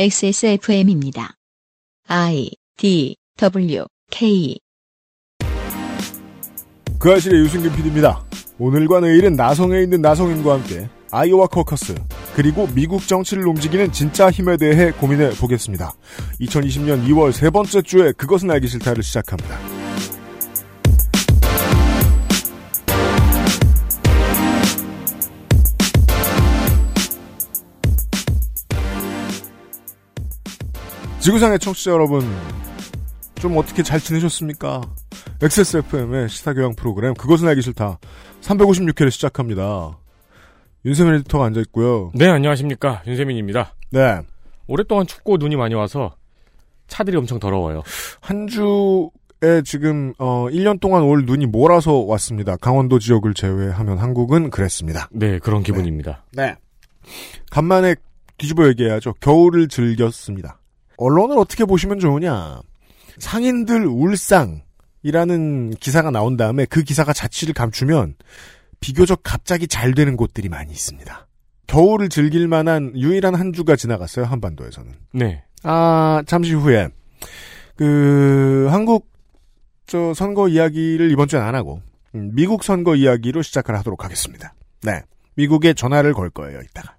XSFM입니다. I D W K 그 아실의 유승균 PD입니다. 오늘과 내일은 나성에 있는 나성인과 함께 아이오와 커커스 그리고 미국 정치를 움직이는 진짜 힘에 대해 고민해 보겠습니다. 2020년 2월 세 번째 주에 그것은 알기 싫다를 시작합니다. 지구상의 청취자 여러분, 좀 어떻게 잘 지내셨습니까? XSFM의 시사교양 프로그램 그것은 알기 싫다 356회를 시작합니다. 윤세민 에디터가 앉아있고요. 네, 안녕하십니까. 윤세민입니다. 네. 오랫동안 춥고 눈이 많이 와서 차들이 엄청 더러워요. 한 주에 지금 어 1년 동안 올 눈이 몰아서 왔습니다. 강원도 지역을 제외하면 한국은 그랬습니다. 네, 그런 기분입니다. 네. 간만에 뒤집어 얘기해야죠. 겨울을 즐겼습니다. 언론을 어떻게 보시면 좋으냐. 상인들 울상이라는 기사가 나온 다음에 그 기사가 자취를 감추면 비교적 갑자기 잘 되는 곳들이 많이 있습니다. 겨울을 즐길 만한 유일한 한 주가 지나갔어요, 한반도에서는. 네. 아, 잠시 후에, 그, 한국, 저, 선거 이야기를 이번 주엔 안 하고, 음, 미국 선거 이야기로 시작을 하도록 하겠습니다. 네. 미국에 전화를 걸 거예요, 이따가.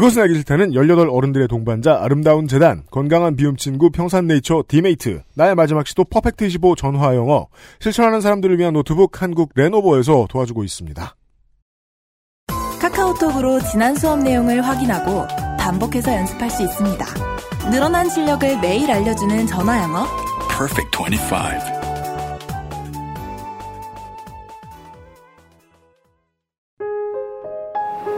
그것은 알기 싫다는 18 어른들의 동반자 아름다운 재단, 건강한 비움 친구 평산네이처 디메이트, 나의 마지막 시도 퍼펙트 25 전화 영어, 실천하는 사람들을 위한 노트북 한국 레노버에서 도와주고 있습니다. 카카오톡으로 지난 수업 내용을 확인하고 반복해서 연습할 수 있습니다. 늘어난 실력을 매일 알려주는 전화 영어. Perfect 25.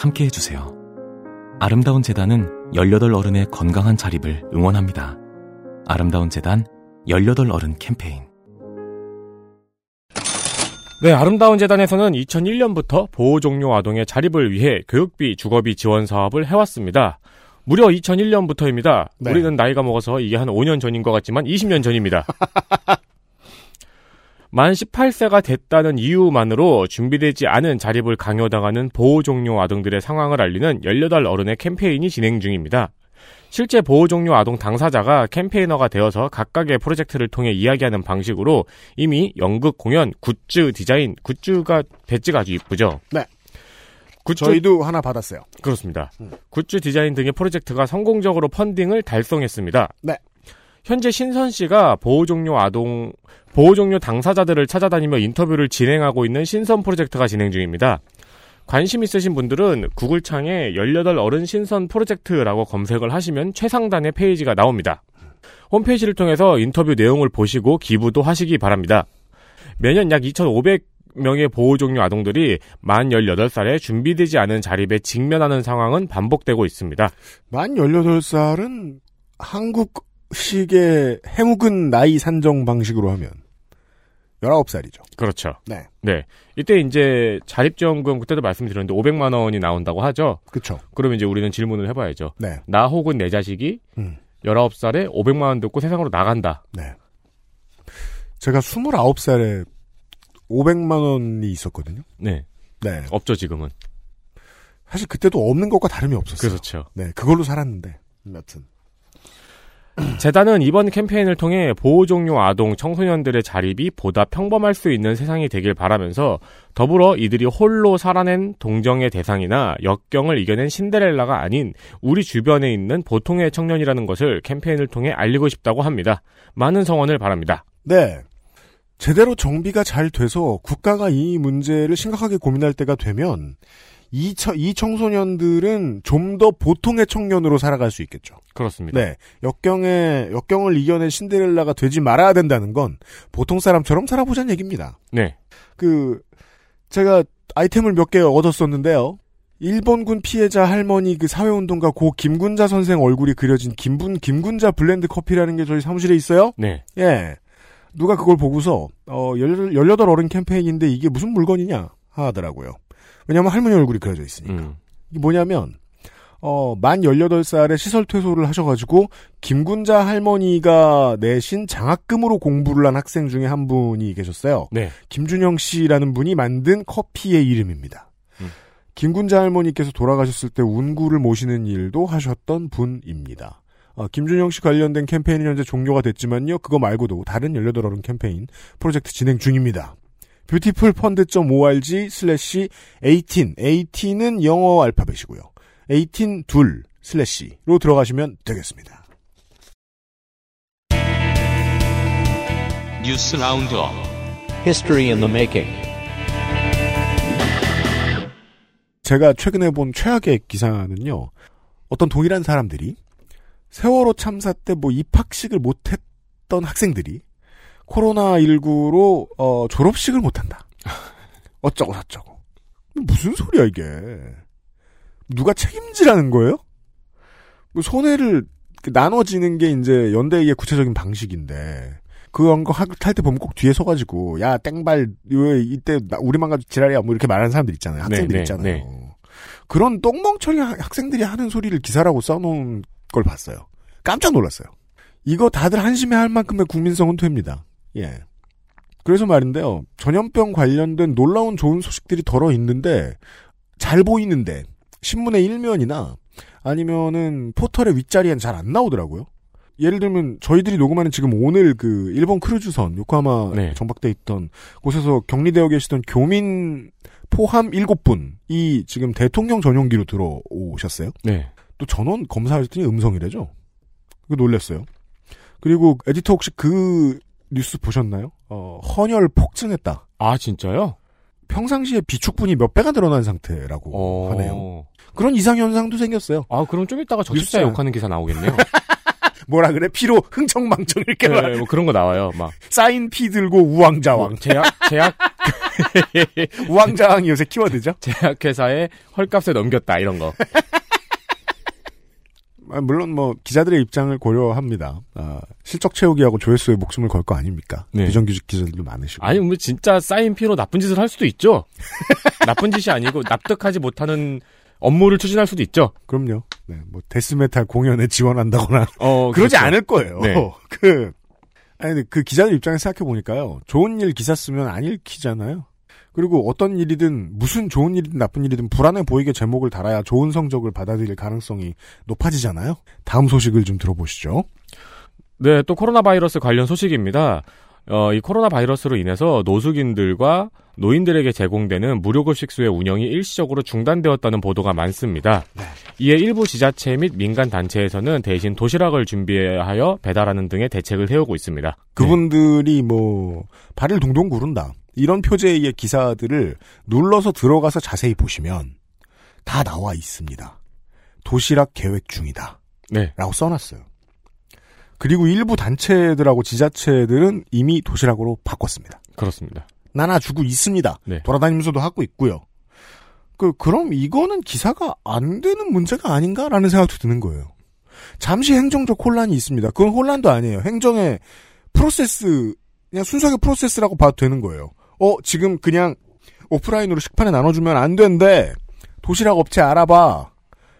함께 해주세요. 아름다운 재단은 18 어른의 건강한 자립을 응원합니다. 아름다운 재단 18 어른 캠페인. 네, 아름다운 재단에서는 2001년부터 보호 종료 아동의 자립을 위해 교육비, 주거비 지원 사업을 해왔습니다. 무려 2001년부터입니다. 네. 우리는 나이가 먹어서 이게 한 5년 전인 것 같지만 20년 전입니다. 만 18세가 됐다는 이유만으로 준비되지 않은 자립을 강요당하는 보호 종료 아동들의 상황을 알리는 18 어른의 캠페인이 진행 중입니다. 실제 보호 종료 아동 당사자가 campaigner가 되어서 각각의 프로젝트를 통해 이야기하는 방식으로 이미 연극 공연, 굿즈 디자인, 굿즈가 배지가 아주 이쁘죠. 네. 굿즈 저희도 하나 받았어요. 그렇습니다. 음. 굿즈 디자인 등의 프로젝트가 성공적으로 펀딩을 달성했습니다. 네. 현재 신선 씨가 보호 종료 아동 보호 종료 당사자들을 찾아다니며 인터뷰를 진행하고 있는 신선 프로젝트가 진행 중입니다. 관심 있으신 분들은 구글창에 18 어른 신선 프로젝트라고 검색을 하시면 최상단의 페이지가 나옵니다. 홈페이지를 통해서 인터뷰 내용을 보시고 기부도 하시기 바랍니다. 매년 약 2,500명의 보호 종료 아동들이 만 18살에 준비되지 않은 자립에 직면하는 상황은 반복되고 있습니다. 만 18살은 한국 식의 해묵은 나이 산정 방식으로 하면 19살이죠. 그렇죠. 네. 네. 이때 이제 자립지원금 그때도 말씀드렸는데 500만 원이 나온다고 하죠. 그쵸. 그러면 이제 우리는 질문을 해 봐야죠. 네. 나 혹은 내 자식이 음. 19살에 500만 원 듣고 세상으로 나간다. 네. 제가 29살에 500만 원이 있었거든요. 네. 네. 없죠, 지금은. 사실 그때도 없는 것과 다름이 없었어요. 그렇죠. 네. 그걸로 살았는데. 여튼. 재단은 이번 캠페인을 통해 보호 종료 아동 청소년들의 자립이 보다 평범할 수 있는 세상이 되길 바라면서 더불어 이들이 홀로 살아낸 동정의 대상이나 역경을 이겨낸 신데렐라가 아닌 우리 주변에 있는 보통의 청년이라는 것을 캠페인을 통해 알리고 싶다고 합니다. 많은 성원을 바랍니다. 네. 제대로 정비가 잘 돼서 국가가 이 문제를 심각하게 고민할 때가 되면 이, 처, 이 청소년들은 좀 더 보통의 청년으로 살아갈 수 있겠죠. 그렇습니다. 네. 역경에, 역경을 이겨낸 신데렐라가 되지 말아야 된다는 건 보통 사람처럼 살아보자는 얘기입니다. 네. 그, 제가 아이템을 몇 개 얻었었는데요. 일본군 피해자 할머니 그 사회운동가 고 김군자 선생 얼굴이 그려진 김분 김군자 블렌드 커피라는 게 저희 사무실에 있어요. 네. 예. 누가 그걸 보고서 어 18 어른 캠페인인데 이게 무슨 물건이냐 하더라고요. 왜냐하면 할머니 얼굴이 그려져 있으니까. 음. 이게 뭐냐면 어, 만 18살에 시설 퇴소를 하셔가지고, 김군자 할머니가 내신 장학금으로 공부를 한 학생 중에 한 분이 계셨어요. 네. 김준영 씨라는 분이 만든 커피의 이름입니다. 음. 김군자 할머니께서 돌아가셨을 때 운구를 모시는 일도 하셨던 분입니다. 어, 김준영 씨 관련된 캠페인은 현재 종료가 됐지만요. 그거 말고도 다른 18어른 캠페인 프로젝트 진행 중입니다. beautifulfund.org 슬래시 18, 18은 영어 알파벳이고요. 18둘 슬래시로 들어가시면 되겠습니다. News roundup History in the making. 제가 최근에 본 최악의 기사는요. 어떤 동일한 사람들이 세월호 참사 때 뭐 입학식을 못했던 학생들이 코로나19로 어, 졸업식을 못한다. 어쩌고 저쩌고. 무슨 소리야 이게. 누가 책임지라는 거예요? 뭐 손해를 나눠지는 게 이제 연대의 구체적인 방식인데 그런 거탈때 보면 꼭 뒤에 서가지고 야 땡발 왜 이때 나- 우리만 가지고 지랄이야 뭐 이렇게 말하는 사람들 있잖아요 학생들 네, 있잖아요 네. 그런 똥멍청이 하- 학생들이 하는 소리를 기사라고 써놓은 걸 봤어요 깜짝 놀랐어요 이거 다들 한심해 할 만큼의 국민성은 됩니다 예 그래서 말인데요 전염병 관련된 놀라운 좋은 소식들이 덜어 있는데 잘 보이는데 신문의 일면이나 아니면은 포털의 윗자리엔 잘 안 나오더라고요. 예를 들면 저희들이 녹음하는 지금 오늘 그 일본 크루즈선 요코하마 네. 정박돼 있던 곳에서 격리되어 계시던 교민 포함 7분이 지금 대통령 전용기로 들어오셨어요. 네. 또 전원 검사하셨더니 음성이래죠. 그 놀랐어요. 그리고 에디터 혹시 그 뉴스 보셨나요? 어, 헌혈 폭증했다. 아, 진짜요? 평상시에 비축분이 몇 배가 늘어난 상태라고 어. 하네요. 그런 이상현상도 생겼어요. 아, 그럼 좀 이따가 저축자 뉴스에. 욕하는 기사 나오겠네요. 뭐라 그래? 피로 흥청망청 이렇게 막 네, 뭐 그런 거 나와요. 막. 사인 피 들고 우왕좌왕. 뭐 제약, 제약, 우왕좌왕이 요새 키워드죠? 제약회사에 헐값에 넘겼다, 이런 거. 아, 물론 뭐 기자들의 입장을 고려합니다. 아, 실적 채우기하고 조회수에 목숨을 걸 거 아닙니까? 네. 비정규직 기자들도 많으시고. 아니, 뭐 진짜 쌓인 피로 나쁜 짓을 할 수도 있죠. 나쁜 짓이 아니고 납득하지 못하는 업무를 추진할 수도 있죠. 그럼요. 네, 뭐 데스메탈 공연에 지원한다거나 어, 그러지 그렇죠. 않을 거예요. 네. 그 아니 그 기자들 입장에서 생각해 보니까요. 좋은 일 기사 쓰면 안 읽히잖아요. 그리고 어떤 일이든 무슨 좋은 일이든 나쁜 일이든 불안해 보이게 제목을 달아야 좋은 성적을 받아들일 가능성이 높아지잖아요. 다음 소식을 좀 들어보시죠. 네, 또 코로나 바이러스 관련 소식입니다. 어, 이 코로나 바이러스로 인해서 노숙인들과 노인들에게 제공되는 무료급식소의 운영이 일시적으로 중단되었다는 보도가 많습니다. 이에 일부 지자체 및 민간 단체에서는 대신 도시락을 준비하여 배달하는 등의 대책을 세우고 있습니다. 그분들이 뭐 발을 동동 구른다. 이런 표제의 기사들을 눌러서 들어가서 자세히 보시면 다 나와 있습니다. 도시락 계획 중이다. 네. 라고 써놨어요. 그리고 일부 단체들하고 지자체들은 이미 도시락으로 바꿨습니다. 그렇습니다. 나눠주고 있습니다. 네. 돌아다니면서도 하고 있고요. 그, 그럼 이거는 기사가 안 되는 문제가 아닌가라는 생각도 드는 거예요. 잠시 행정적 혼란이 있습니다. 그건 혼란도 아니에요. 행정의 프로세스, 그냥 순수하게 프로세스라고 봐도 되는 거예요. 어, 지금 그냥 오프라인으로 식판에 나눠주면 안 된대. 도시락 업체 알아봐.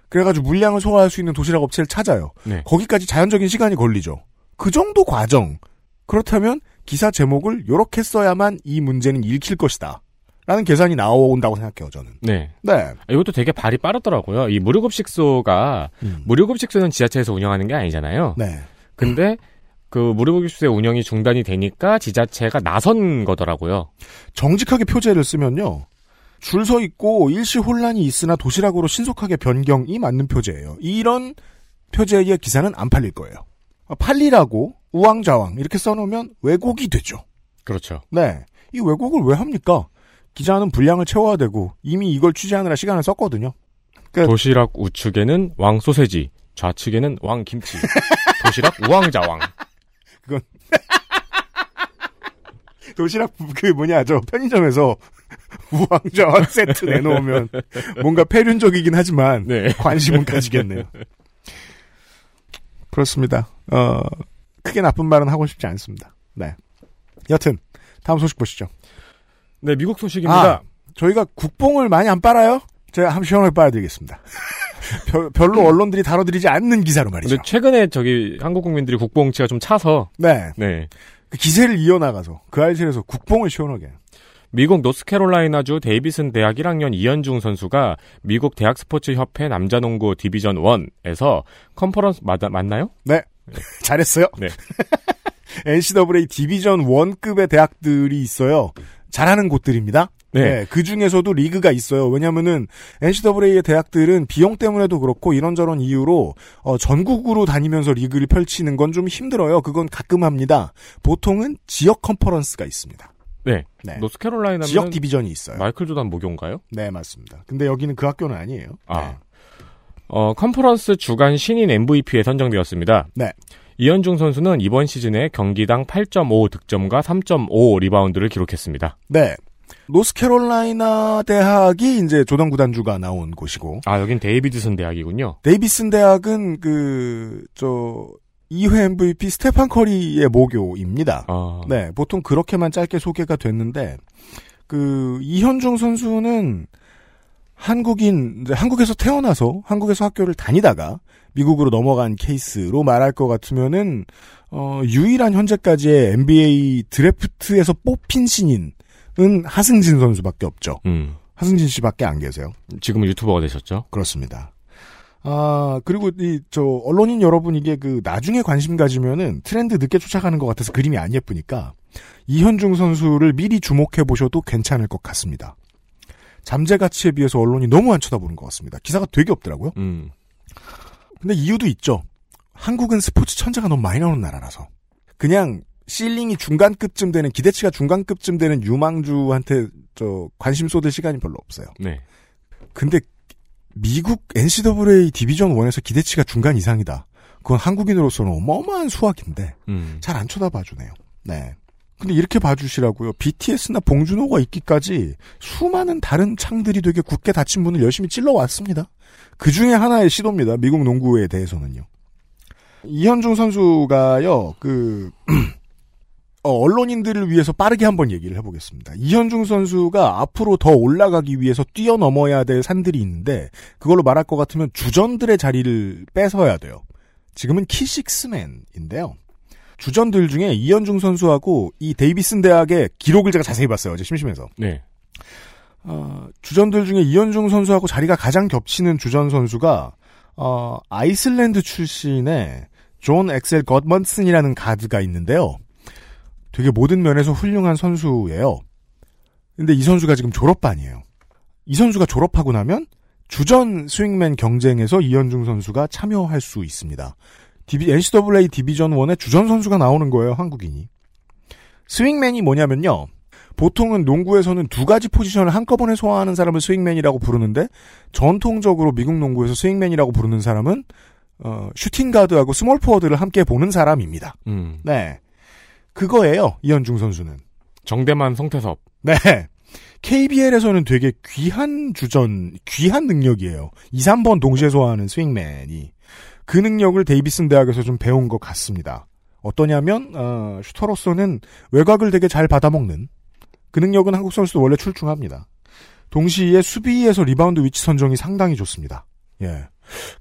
그래가지고 물량을 소화할 수 있는 도시락 업체를 찾아요. 네. 거기까지 자연적인 시간이 걸리죠. 그 정도 과정. 그렇다면 기사 제목을 요렇게 써야만 이 문제는 읽힐 것이다. 라는 계산이 나온다고 생각해요, 저는. 네. 네. 이것도 되게 발이 빠르더라고요. 이 무료급식소가 음. 무료급식소는 지자체에서 운영하는 게 아니잖아요. 네. 근데 그 무료급식소의 운영이 중단이 되니까 지자체가 나선 거더라고요. 정직하게 표제를 쓰면요. 줄 서 있고 일시 혼란이 있으나 도시락으로 신속하게 변경이 맞는 표제예요. 이런 표제의 기사는 안 팔릴 거예요. 팔리라고 우왕좌왕 이렇게 써놓으면 왜곡이 되죠. 그렇죠. 네. 이 왜곡을 왜 합니까? 기자는 분량을 채워야 되고 이미 이걸 취재하느라 시간을 썼거든요. 끝. 도시락 우측에는 왕 소세지, 좌측에는 왕 김치. 도시락 우왕좌왕. 도시락 그 뭐냐 저 편의점에서 우왕좌왕 세트 내놓으면 뭔가 폐륜적이긴 하지만 네. 관심은 가지겠네요. 그렇습니다. 어, 크게 나쁜 말은 하고 싶지 않습니다. 네. 여튼 다음 소식 보시죠. 네, 미국 소식입니다. 아, 저희가 국뽕을 많이 안 빨아요? 제가 한번 시원하게 빨아드리겠습니다. 별, 별로 언론들이 다뤄드리지 않는 기사로 말이죠. 최근에 저기 한국 국민들이 국뽕치가 좀 차서 네. 네. 그 기세를 이어나가서 그 알실에서 국뽕을 시원하게. 미국 노스캐롤라이나주 데이비슨 대학 1학년 이현중 선수가 미국 대학 스포츠 협회 남자농구 디비전 1에서 컨퍼런스 맞, 맞나요? 네. 잘했어요. 네. NCAA 디비전 1급의 대학들이 있어요. 잘하는 곳들입니다. 네. 그 중에서도 리그가 있어요. 왜냐면은 NCAA의 대학들은 비용 때문에도 그렇고 이런저런 이유로 어, 전국으로 다니면서 리그를 펼치는 건 좀 힘들어요. 그건 가끔 합니다. 보통은 지역 컨퍼런스가 있습니다. 네. 네. 노스캐롤라이나는 지역 디비전이 있어요. 마이클 조단 모교인가요? 네, 맞습니다. 근데 여기는 그 학교는 아니에요. 아. 어, 컨퍼런스 주간 신인 MVP에 선정되었습니다. 네. 이현중 선수는 이번 시즌에 경기당 8.5 득점과 3.5 리바운드를 기록했습니다. 네. 노스캐롤라이나 대학이 이제 조던 구단주가 나온 곳이고 아, 여긴 데이비드슨 대학이군요. 데이비슨 대학은 그 저 2회 MVP 스테판 커리의 모교입니다. 아, 네, 보통 그렇게만 짧게 소개가 됐는데 그 이현중 선수는 한국인 한국에서 태어나서 한국에서 학교를 다니다가 미국으로 넘어간 케이스로 말할 것 같으면은 어 유일한 현재까지의 NBA 드래프트에서 뽑힌 신인 은 하승진 선수밖에 없죠. 음. 하승진 씨밖에 안 계세요. 지금은 유튜버가 되셨죠? 그렇습니다. 아, 그리고 이, 저, 언론인 여러분 이게 그, 나중에 관심 가지면은 트렌드 늦게 쫓아가는 것 같아서 그림이 안 예쁘니까, 이현중 선수를 미리 주목해 보셔도 괜찮을 것 같습니다. 잠재 가치에 비해서 언론이 너무 안 쳐다보는 것 같습니다. 기사가 되게 없더라고요. 음. 근데 이유도 있죠. 한국은 스포츠 천재가 너무 많이 나오는 나라라서. 그냥, 실링이 중간급쯤 되는, 기대치가 중간급쯤 되는 유망주한테, 저, 관심 쏟을 시간이 별로 없어요. 네. 근데 미국 NCAA 디비전 1에서 기대치가 중간 이상이다. 그건 한국인으로서는 어마어마한 수확인데 음. 잘안 쳐다봐 주네요. 네. 근데 이렇게 봐주시라고요. BTS나 봉준호가 있기까지 수많은 다른 창들이 되게 굳게 닫힌 분을 열심히 찔러왔습니다. 그 중에 하나의 시도입니다. 미국 농구에 대해서는요. 이현중 선수가요, 그, 어, 언론인들을 위해서 빠르게 한번 얘기를 해보겠습니다. 이현중 선수가 앞으로 더 올라가기 위해서 뛰어넘어야 될 산들이 있는데 그걸로 말할 것 같으면 주전들의 자리를 뺏어야 돼요. 지금은 키식스맨인데요. 주전들 중에 이현중 선수하고 이 데이비슨 대학의 기록을 제가 자세히 봤어요. 어제 심심해서. 네. 어, 주전들 중에 이현중 선수하고 자리가 가장 겹치는 주전 선수가 어, 아이슬란드 출신의 존 엑셀 겉먼슨이라는 가드가 있는데요. 되게 모든 면에서 훌륭한 선수예요. 근데 이 선수가 지금 졸업반이에요. 이 선수가 졸업하고 나면 주전 스윙맨 경쟁에서 이현중 선수가 참여할 수 있습니다. NCAA 디비전 1에 주전 선수가 나오는 거예요, 한국인이. 스윙맨이 뭐냐면요. 보통은 농구에서는 두 가지 포지션을 한꺼번에 소화하는 사람을 스윙맨이라고 부르는데 전통적으로 미국 농구에서 스윙맨이라고 부르는 사람은 어, 슈팅 가드하고 스몰 포워드를 함께 보는 사람입니다. 음. 네. 그거예요, 이현중 선수는. 정대만 송태섭. 네. KBL에서는 되게 귀한 주전, 귀한 능력이에요. 2, 3번 동시에 소화하는 스윙맨이. 그 능력을 데이비슨 대학에서 좀 배운 것 같습니다. 어떠냐면, 어, 슈터로서는 외곽을 되게 잘 받아먹는 그 능력은 한국 선수도 원래 출중합니다. 동시에 수비에서 리바운드 위치 선정이 상당히 좋습니다. 예.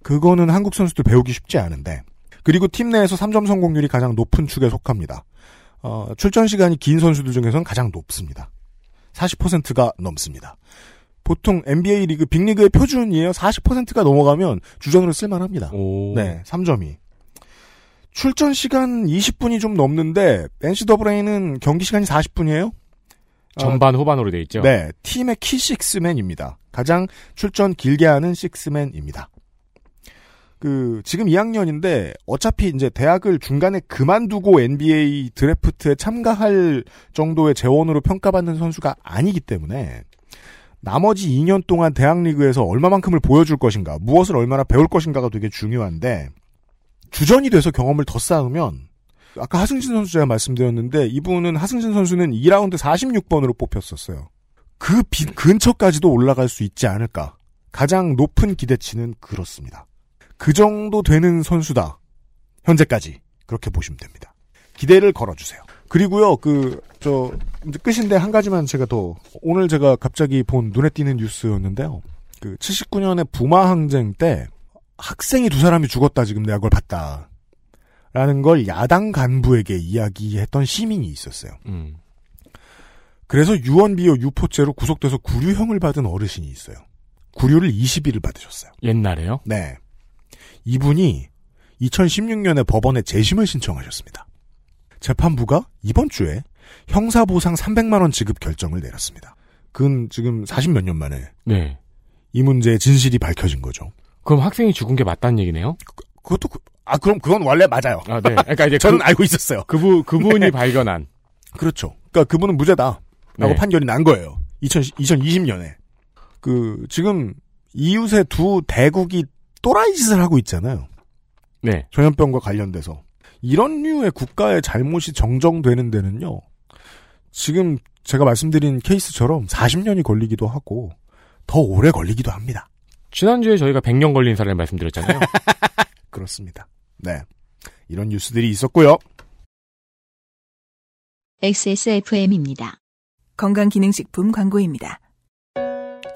그거는 한국 선수도 배우기 쉽지 않은데. 그리고 팀 내에서 3점 성공률이 가장 높은 축에 속합니다. 어, 출전 시간이 긴 선수들 중에서는 가장 높습니다. 40%가 넘습니다. 보통 NBA 리그, 빅리그의 표준이에요. 40%가 넘어가면 주전으로 쓸만합니다. 오. 네, 3점이. 출전 시간 20분이 좀 넘는데 NCAA는 경기 시간이 40분이에요. 전반 후반으로 돼 있죠. 네, 팀의 키 식스맨입니다. 가장 출전 길게 하는 식스맨입니다. 그 지금 2학년인데 어차피 이제 대학을 중간에 그만두고 NBA 드래프트에 참가할 정도의 재원으로 평가받는 선수가 아니기 때문에 나머지 2년 동안 대학 리그에서 얼마만큼을 보여줄 것인가, 무엇을 얼마나 배울 것인가가 되게 중요한데 주전이 돼서 경험을 더 쌓으면 아까 하승진 선수 제가 말씀드렸는데 이분은 하승진 선수는 2라운드 46번으로 뽑혔었어요. 그빛 근처까지도 올라갈 수 있지 않을까. 가장 높은 기대치는 그렇습니다. 그 정도 되는 선수다. 현재까지. 그렇게 보시면 됩니다. 기대를 걸어주세요. 그리고요, 그, 저, 이제 끝인데 한 가지만 제가 더, 오늘 제가 갑자기 본 눈에 띄는 뉴스였는데요. 그, 79년에 부마 항쟁 때 학생이 두 사람이 죽었다, 지금 내가 그걸 봤다. 라는 걸 야당 간부에게 이야기했던 시민이 있었어요. 음. 그래서 유언비어 유포죄로 구속돼서 구류형을 받은 어르신이 있어요. 구류를 20일을 받으셨어요. 옛날에요? 네. 이분이 2016년에 법원에 재심을 신청하셨습니다. 재판부가 이번 주에 형사보상 300만원 지급 결정을 내렸습니다. 그건 지금 40몇 년 만에 네. 이 문제의 진실이 밝혀진 거죠. 그럼 학생이 죽은 게 맞다는 얘기네요? 그것도, 그- 아, 그럼 그건 원래 맞아요. 아, 네. 그러니까 이제 저는 그, 알고 있었어요. 그분, 그분이 발견한. 그렇죠. 그러니까 그분은 무죄다. 라고 네. 판결이 난 거예요. 2000, 2020년에. 그, 지금 이웃의 두 대국이 또라이 짓을 하고 있잖아요. 네. 전염병과 관련돼서. 이런 류의 국가의 잘못이 정정되는 데는요. 지금 제가 말씀드린 케이스처럼 40년이 걸리기도 하고 더 오래 걸리기도 합니다. 지난주에 저희가 100년 걸린 사례 말씀드렸잖아요. 그렇습니다. 네. 이런 뉴스들이 있었고요. XSFM입니다. 건강기능식품 광고입니다.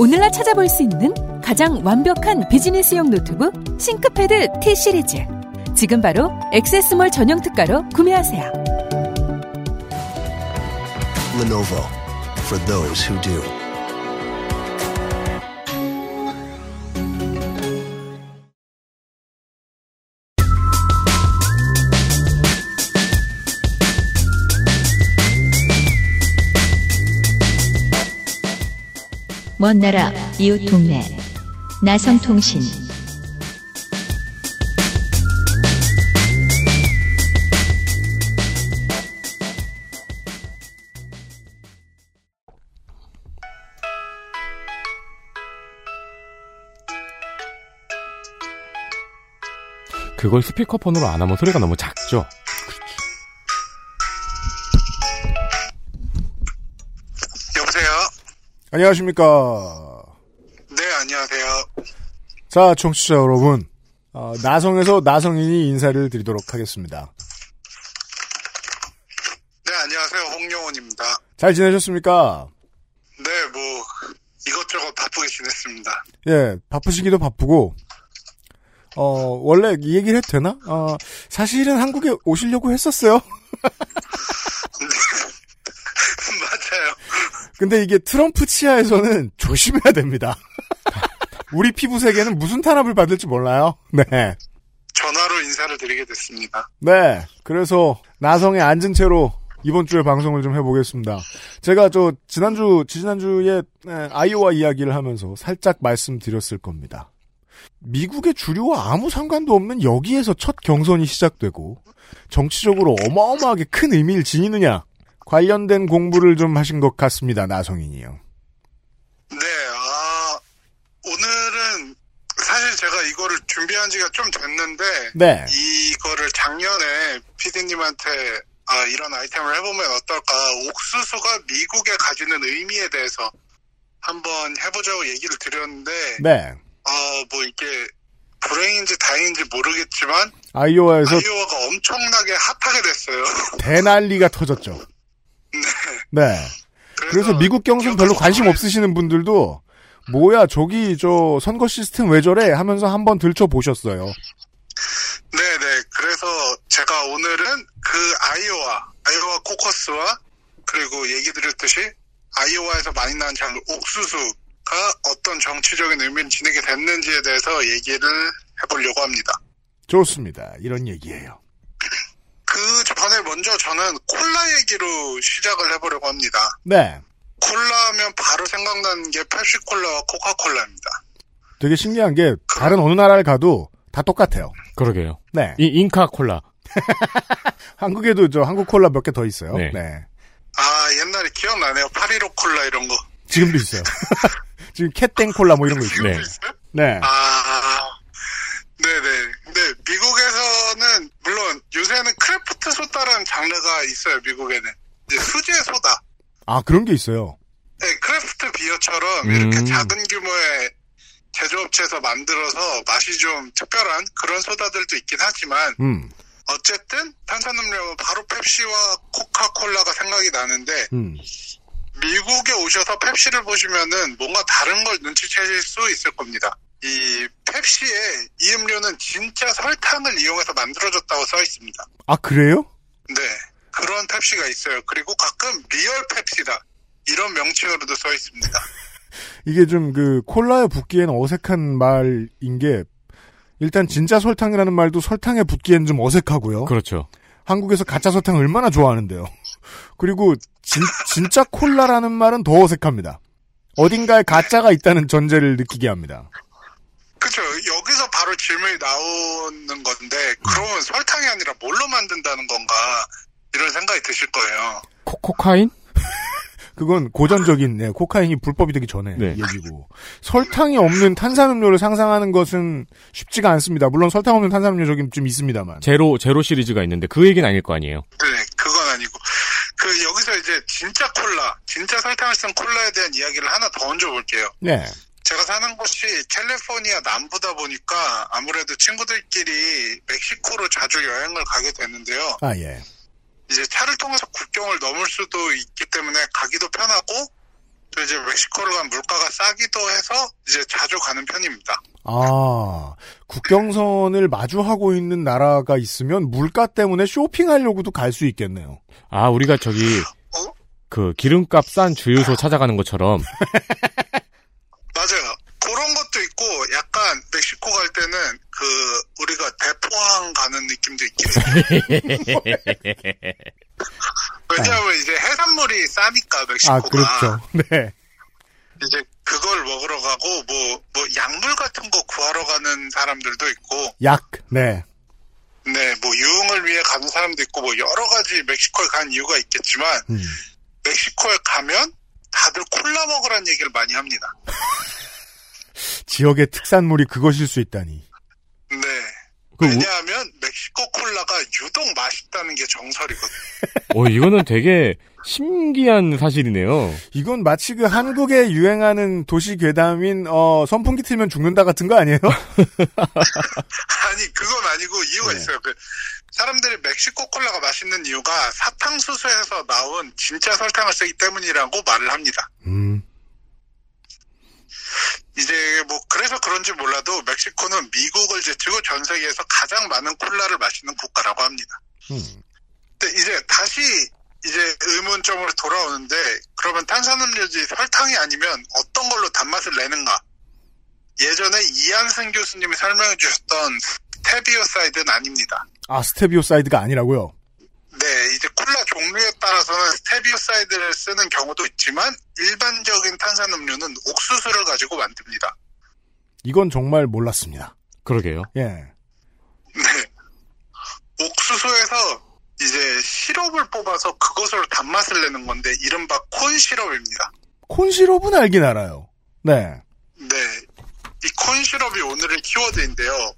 오늘날 찾아볼 수 있는 가장 완벽한 비즈니스용 노트북 싱크패드 T 시리즈. 지금 바로 액세스몰 전용 특가로 구매하세요. Lenovo for those who do. 먼 나라 이웃 동네 나성통신 그걸 스피커폰으로 안 하면 소리가 너무 작죠? 안녕하십니까. 네, 안녕하세요. 자, 청취자 여러분. 어, 나성에서 나성인이 인사를 드리도록 하겠습니다. 네, 안녕하세요. 홍영원입니다. 잘 지내셨습니까? 네, 뭐, 이것저것 바쁘게 지냈습니다. 예, 바쁘시기도 바쁘고, 어, 원래 이 얘기를 해도 되나? 어, 사실은 한국에 오시려고 했었어요. 맞아요. 근데 이게 트럼프 치하에서는 조심해야 됩니다. 우리 피부색에는 무슨 탄압을 받을지 몰라요. 네. 전화로 인사를 드리게 됐습니다. 네. 그래서 나성에 앉은 채로 이번 주에 방송을 좀 해보겠습니다. 제가 저 지난주 지난주에 네, 아이오와 이야기를 하면서 살짝 말씀드렸을 겁니다. 미국의 주류와 아무 상관도 없는 여기에서 첫 경선이 시작되고 정치적으로 어마어마하게 큰 의미를 지니느냐 관련된 공부를 좀 하신 것 같습니다. 나성인이요. 네, 아, 오늘은 사실 제가 이거를 준비한 지가 좀 됐는데, 네. 이거를 작년에 피디님한테 아, 이런 아이템을 해보면 어떨까, 옥수수가 미국에 가지는 의미에 대해서 한번 해보자고 얘기를 드렸는데, 네. 어, 뭐 이게 불행인지 다행인지 모르겠지만, 아이오와에서 아이오와가 엄청나게 핫하게 됐어요. 대난리가 터졌죠. 네. 그래서 미국 경선 별로 관심 없으시는 분들도 뭐야 저기 저 선거 시스템 왜 저래 하면서 한번 들춰 보셨어요. 네네. 그래서 제가 오늘은 그 아이오와, 아이오와 코커스와 그리고 얘기 드렸듯이 아이오와에서 많이 나는 잘 옥수수가 어떤 정치적인 의미를 지니게 됐는지에 대해서 얘기를 해보려고 합니다. 좋습니다. 이런 얘기예요. 그 전에 먼저 저는 콜라 얘기로 시작을 해보려고 합니다. 네. 콜라 하면 바로 생각나는 게 펩시콜라와 코카콜라입니다. 되게 신기한 게 다른 어느 나라를 가도 다 똑같아요. 그러게요. 네. 이 잉카 콜라. 한국에도 저 한국 콜라 몇 개 더 있어요. 네. 네. 아, 옛날에 기억나네요. 팔일오 콜라 이런 거. 지금도 있어요. 지금 캣땡 콜라 뭐 이런 거 있어요. 네. 있어요? 네. 아, 네네. 근데 미국에서는 물론 요새는 craft soda라는 장르가 있어요. 미국에는 이제 수제 소다. 아 그런 게 있어요. 네, craft beer처럼 음. 이렇게 작은 규모의 제조업체에서 만들어서 맛이 좀 특별한 그런 소다들도 있긴 하지만 음. 어쨌든 탄산음료는 바로 펩시와 코카콜라가 생각이 나는데 음. 미국에 오셔서 펩시를 보시면은 뭔가 다른 걸 눈치채실 수 있을 겁니다. 이 펩시에 이 음료는 진짜 설탕을 이용해서 만들어졌다고 써 있습니다. 아 그래요? 네. 그런 펩시가 있어요. 그리고 가끔 real 펩시다. 이런 명칭으로도 써 있습니다. 이게 좀 그 콜라에 붙기에는 어색한 말인 게 일단 진짜 설탕이라는 말도 설탕에 붙기엔 좀 어색하고요. 그렇죠. 한국에서 가짜 설탕 얼마나 좋아하는데요. 그리고 진, 진짜 콜라라는 말은 더 어색합니다. 어딘가에 가짜가 있다는 전제를 느끼게 합니다. 그렇죠. 여기서 바로 질문이 나오는 건데 그러면 설탕이 아니라 뭘로 만든다는 건가 이런 생각이 드실 거예요. 코 코카인? 그건 고전적인 네, 코카인이 불법이 되기 전에 네. 얘기고 설탕이 없는 탄산음료를 상상하는 것은 쉽지가 않습니다. 물론 설탕 없는 탄산음료 저긴 좀 있습니다만. 제로 제로 시리즈가 있는데 그 얘기는 아닐 거 아니에요. 네, 그건 아니고 그 여기서 이제 진짜 콜라, 진짜 설탕을 쓴 콜라에 대한 이야기를 하나 더 얹어 볼게요. 네. 제가 사는 곳이 캘리포니아 남부다 보니까 아무래도 친구들끼리 멕시코로 자주 여행을 가게 되는데요. 아 예. 이제 차를 통해서 국경을 넘을 수도 있기 때문에 가기도 편하고 또 이제 멕시코를 간 물가가 싸기도 해서 이제 자주 가는 편입니다. 아 국경선을 마주하고 있는 나라가 있으면 물가 때문에 쇼핑하려고도 갈 수 있겠네요. 아 우리가 저기 어? 그 기름값 싼 주유소 찾아가는 것처럼 맞아요. 그런 것도 있고 약간 멕시코 갈 때는 그 우리가 대포항 가는 느낌도 있긴 해요. 왜냐하면 이제 해산물이 싸니까 멕시코가 아 그렇죠. 네. 이제 그걸 먹으러 가고 뭐뭐 약물 같은 거 구하러 가는 사람들도 있고 약. 네. 네 뭐 유흥을 위해 가는 사람도 있고 뭐 여러 가지 멕시코에 간 이유가 있겠지만 음. 멕시코에 가면 다들 콜라 먹으라는 얘기를 많이 합니다. 지역의 특산물이 그것일 수 있다니. 네. 그 우- 왜냐하면 멕시코 콜라가 유독 맛있다는 게 정설이거든요. 어 이거는 되게 신기한 사실이네요. 이건 마치 그 한국에 유행하는 도시 괴담인 어 선풍기 틀면 죽는다 같은 거 아니에요? 아니 그건 아니고 이유가 네. 있어요. 그 사람들이 멕시코 콜라가 맛있는 이유가 사탕수수에서 나온 진짜 설탕을 쓰기 때문이라고 말을 합니다. 음. 이제 뭐 그래서 그런지 몰라도 멕시코는 미국을 제치고 전 세계에서 가장 많은 콜라를 마시는 국가라고 합니다. 음. 근데 이제 다시 이제 의문점으로 돌아오는데 그러면 탄산음료지 설탕이 아니면 어떤 걸로 단맛을 내는가? 예전에 이한승 교수님이 설명해 주셨던 스테비오사이드는 아닙니다. 아 스테비오사이드가 아니라고요? 네, 이제 콜라 종류에 따라서는 스테비오사이드를 쓰는 경우도 있지만 일반적인 탄산음료는 옥수수를 가지고 만듭니다. 이건 정말 몰랐습니다. 그러게요. 예. 네. 옥수수에서 이제 시럽을 뽑아서 그것으로 단맛을 내는 건데 이른바 콘 시럽입니다. 콘 시럽은 알긴 알아요. 네. 네. 이 콘 시럽이 오늘의 키워드인데요.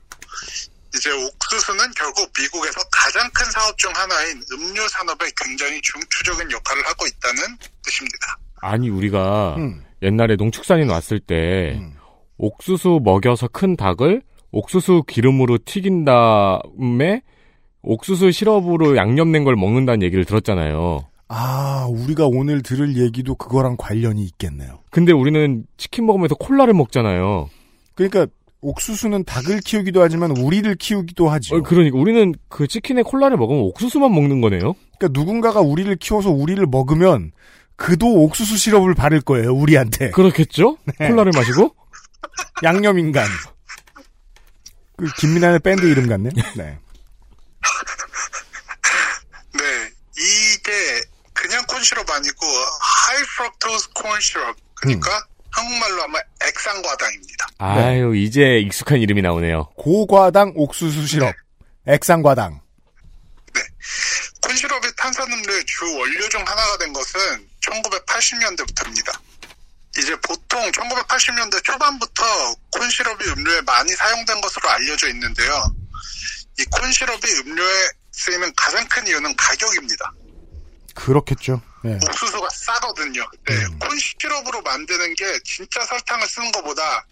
이제 옥수수는 결국 미국에서 가장 큰 사업 중 하나인 음료 산업에 굉장히 중추적인 역할을 하고 있다는 뜻입니다. 아니 우리가 음. 옛날에 농축산인 왔을 때 음. 옥수수 먹여서 큰 닭을 옥수수 기름으로 튀긴 다음에 옥수수 시럽으로 양념 낸 걸 먹는다는 얘기를 들었잖아요. 아 우리가 오늘 들을 얘기도 그거랑 관련이 있겠네요. 근데 우리는 치킨 먹으면서 콜라를 먹잖아요. 그러니까 옥수수는 닭을 키우기도 하지만 우리를 키우기도 하지. 어, 그러니까 우리는 그 치킨에 콜라를 먹으면 옥수수만 먹는 거네요. 그러니까 누군가가 우리를 키워서 우리를 먹으면 그도 옥수수 시럽을 바를 거예요. 우리한테. 그렇겠죠? 네. 콜라를 마시고 양념 인간. 그 김민아의 밴드 이름 같네. 네. 네, 이게 그냥 콘시럽 아니고 하이프럭토스 콘시럽. 그러니까 음. 한국말로 하면 액상과당입니다. 아유, 이제 익숙한 이름이 나오네요. 고과당 옥수수 시럽. 액상과당. 콘시럽이 탄산음료의 주 원료 중 하나가 된 것은 1980년대부터입니다. 이제 보통 1980년대 초반부터 콘시럽이 음료에 많이 사용된 것으로 알려져 있는데요. 이 콘시럽이 음료에 쓰이는 가장 큰 이유는 가격입니다. 그렇겠죠. 네. 옥수수가 싸거든요. 네, 콘시럽으로 만드는 게 진짜 설탕을 쓰는 것보다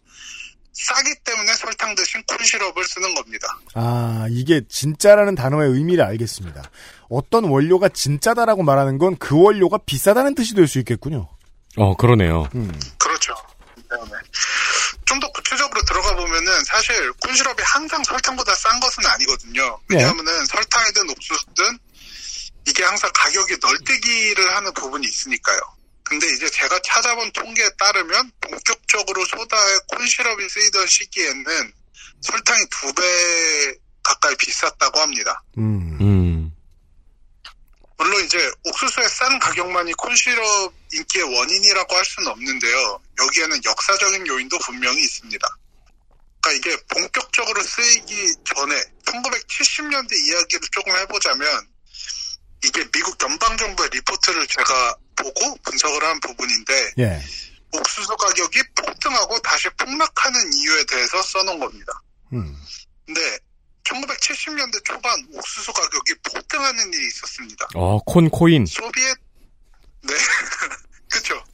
싸기 때문에 설탕 대신 콘시럽을 쓰는 겁니다. 아, 이게 진짜라는 단어의 의미를 알겠습니다. 어떤 원료가 진짜다라고 말하는 건 그 원료가 비싸다는 뜻이 될 수 있겠군요. 어, 그러네요. 그렇죠. 네. 좀더 구체적으로 들어가 보면은 사실 콘시럽이 항상 설탕보다 싼 것은 아니거든요. 네. 왜냐하면은 설탕이든 옥수수든 이게 항상 가격이 널뛰기를 하는 부분이 있으니까요. 근데 이제 제가 찾아본 통계에 따르면 본격적으로 소다에 콘시럽이 쓰이던 시기에는 설탕이 두 배 가까이 비쌌다고 합니다. 음. 물론 이제 옥수수의 싼 가격만이 콘시럽 인기의 원인이라고 할 수는 없는데요. 여기에는 역사적인 요인도 분명히 있습니다. 그러니까 이게 본격적으로 쓰이기 전에 1970년대 이야기를 조금 해보자면 이게 미국 연방정부의 리포트를 제가 보고 분석을 한 부분인데 예. 옥수수 가격이 폭등하고 다시 폭락하는 이유에 대해서 써놓은 겁니다. 음. 근데 1970년대 초반 옥수수 가격이 폭등하는 일이 있었습니다. 어, 콘코인. 소비에트 네 그렇죠.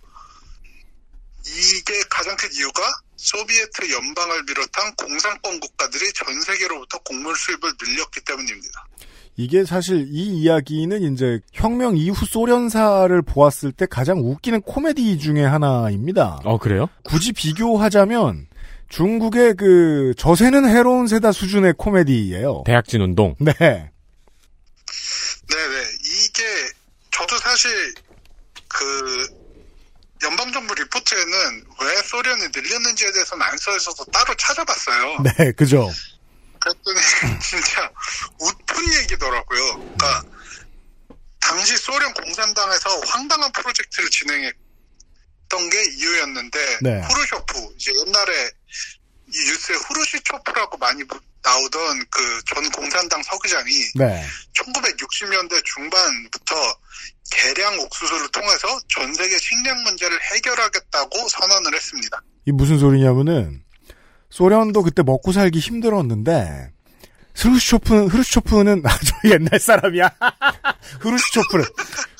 이게 가장 큰 이유가 소비에트 연방을 비롯한 공산권 국가들이 전 세계로부터 곡물 수입을 늘렸기 때문입니다. 이게 사실 이 이야기는 이제 혁명 이후 소련사를 보았을 때 가장 웃기는 코미디 중에 하나입니다. 어, 그래요? 굳이 비교하자면 중국의 그 저세는 해로운 세다 수준의 코미디예요. 대학진 운동. 네. 네네 이게 저도 사실 그 연방정부 리포트에는 왜 소련이 늘렸는지에 대해서는 안 써 있어서 따로 찾아봤어요. 네, 그죠. 그랬더니 진짜 웃픈 얘기더라고요. 그러니까 당시 소련 공산당에서 황당한 프로젝트를 진행했던 게 이유였는데 네. 후르쇼프 이제 옛날에 이 뉴스에 후르시초프라고 많이 부- 나오던 그 전 공산당 서기장이 네. 1960년대 중반부터 개량 옥수수를 통해서 전 세계 식량 문제를 해결하겠다고 선언을 했습니다. 이 무슨 소리냐면은 소련도 그때 먹고 살기 힘들었는데 흐루쇼프는 흐루쇼프는 아주 옛날 사람이야. 흐루쇼프는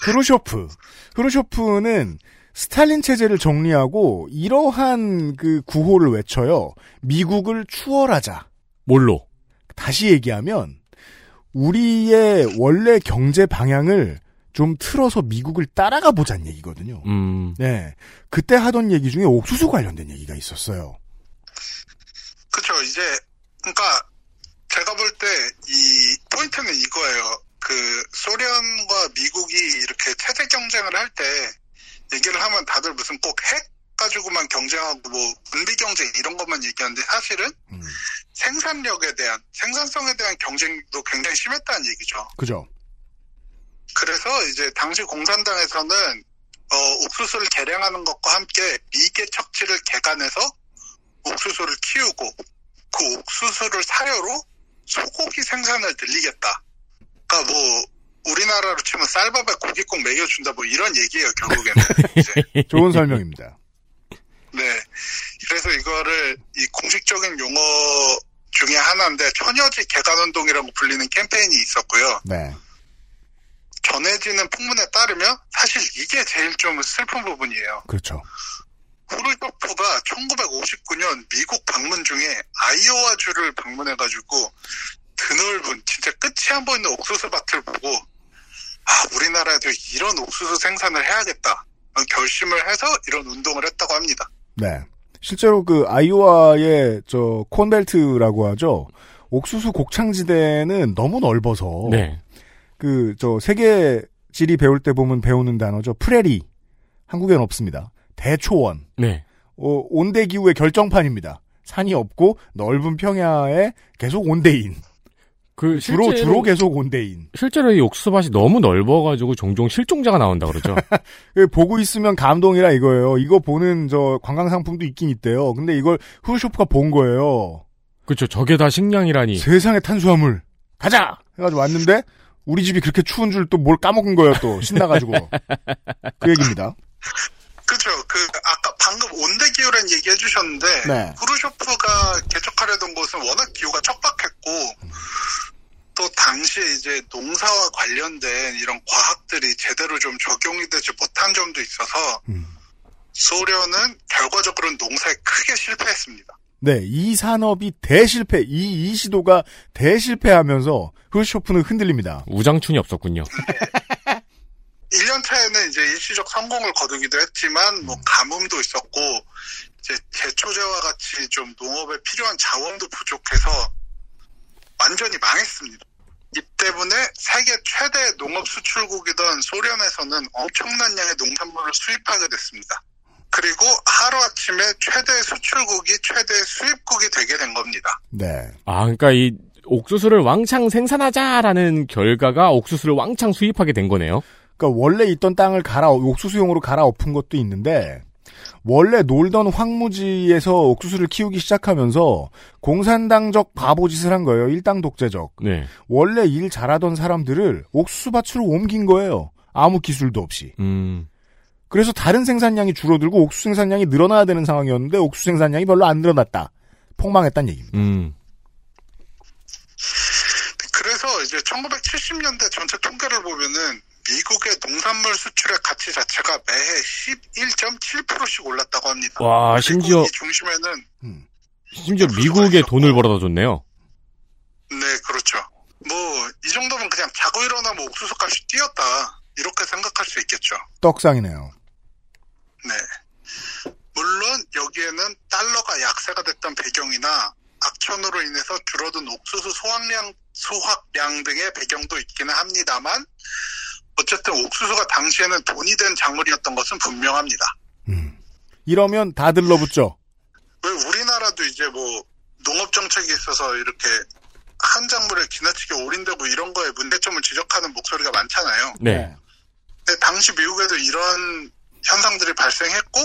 흐루쇼프 흐루쇼프는 스탈린 체제를 정리하고 이러한 그 구호를 외쳐요. 미국을 추월하자. 뭘로? 다시 얘기하면 우리의 원래 경제 방향을 좀 틀어서 미국을 따라가 보자는 얘기거든요. 음. 네. 그때 하던 얘기 중에 옥수수 관련된 얘기가 있었어요. 이제 그러니까 제가 볼 때 이 포인트는 이거예요. 그 소련과 미국이 이렇게 체제 경쟁을 할 때 얘기를 하면 다들 무슨 꼭 핵 가지고만 경쟁하고 뭐 군비 경쟁 이런 것만 얘기하는데 사실은 생산력에 대한 생산성에 대한 경쟁도 굉장히 심했다는 얘기죠. 그죠? 그래서 이제 당시 공산당에서는 어, 옥수수를 개량하는 것과 함께 미개 척지를 개간해서 옥수수를 키우고 그 옥수수를 사료로 소고기 생산을 늘리겠다. 그러니까 뭐 우리나라로 치면 쌀밥에 고기 꼭 먹여준다 뭐 이런 얘기예요 결국에는. 이제. 좋은 설명입니다. 네. 그래서 이거를 이 공식적인 용어 중에 하나인데 처녀지 개간운동이라고 불리는 캠페인이 있었고요. 네. 전해지는 풍문에 따르면 사실 이게 제일 좀 슬픈 부분이에요. 그렇죠. 후르쇼프가 1959년 미국 방문 중에 아이오와주를 방문해가지고 드넓은 진짜 끝이 안 보이는 옥수수 밭을 보고 아 우리나라에도 이런 옥수수 생산을 해야겠다 결심을 해서 이런 운동을 했다고 합니다. 네. 실제로 그 아이오와의 저 콘벨트라고 하죠. 옥수수 곡창지대는 너무 넓어서 네. 그 저 세계 지리 배울 때 보면 배우는 단어죠. 프레리. 한국에는 없습니다. 대초원. 네. 어, 온대 기후의 결정판입니다. 산이 없고 넓은 평야에 계속 온대인. 그 주로 실제로- 주로 계속 온대인. 실제로 이 옥수수밭이 너무 넓어가지고 종종 실종자가 나온다 그러죠. 그 보고 있으면 감동이라 이거예요. 이거 보는 저 관광 상품도 있긴 있대요. 근데 이걸 후르쇼프가 본 거예요. 그렇죠. 저게 다 식량이라니. 세상에 탄수화물 가자 해가지고 왔는데 우리 집이 그렇게 추운 줄 또 뭘 까먹은 거예요. 또 신나가지고 그 얘기입니다. 그죠. 그 아까 방금 온대 기후라는 얘기 해주셨는데 네. 후르쇼프가 개척하려던 곳은 워낙 기후가 척박했고 또 당시에 이제 농사와 관련된 이런 과학들이 제대로 좀 적용이 되지 못한 점도 있어서 소련은 결과적으로는 농사에 크게 실패했습니다. 네, 이 산업이 대실패, 이, 이 시도가 대실패하면서 후르쇼프는 흔들립니다. 우장춘이 없었군요. 1년 차에는 이제 일시적 성공을 거두기도 했지만 뭐 가뭄도 있었고 이제 제초제와 같이 좀 농업에 필요한 자원도 부족해서 완전히 망했습니다. 이 때문에 세계 최대 농업 수출국이던 소련에서는 엄청난 양의 농산물을 수입하게 됐습니다. 그리고 하루아침에 최대 수출국이 최대 수입국이 되게 된 겁니다. 네. 아, 그러니까 이 옥수수를 왕창 생산하자라는 결과가 옥수수를 왕창 수입하게 된 거네요. 그러니까 원래 있던 땅을 갈아 옥수수용으로 갈아엎은 것도 있는데 원래 놀던 황무지에서 옥수수를 키우기 시작하면서 공산당적 바보짓을 한 거예요. 일당 독재적. 네. 원래 일 잘하던 사람들을 옥수수밭으로 옮긴 거예요. 아무 기술도 없이. 음. 그래서 다른 생산량이 줄어들고 옥수수 생산량이 늘어나야 되는 상황이었는데 옥수수 생산량이 별로 안 늘어났다. 폭망했다는 얘기입니다. 음. 그래서 이제 1970년대 전체 통계를 보면은 미국의 농산물 수출의 가치 자체가 매해 11.7%씩 올랐다고 합니다. 와, 심지어- 이 중심에는 심지어 미국에 돈을 벌어다 줬네요. 네, 그렇죠. 뭐 이 정도면 그냥 자고 일어나면 옥수수 값이 뛰었다 이렇게 생각할 수 있겠죠. 떡상이네요. 네. 물론 여기에는 달러가 약세가 됐던 배경이나 악천후로 인해서 줄어든 옥수수 소확량 소확량 등의 배경도 있기는 합니다만 어쨌든 옥수수가 당시에는 돈이 된 작물이었던 것은 분명합니다. 이러면 다 들러붙죠. 왜 우리나라도 이제 뭐 농업 정책에 있어서 이렇게 한 작물에 지나치게 올인되고 이런 거에 문제점을 지적하는 목소리가 많잖아요. 네. 근데 당시 미국에도 이런 현상들이 발생했고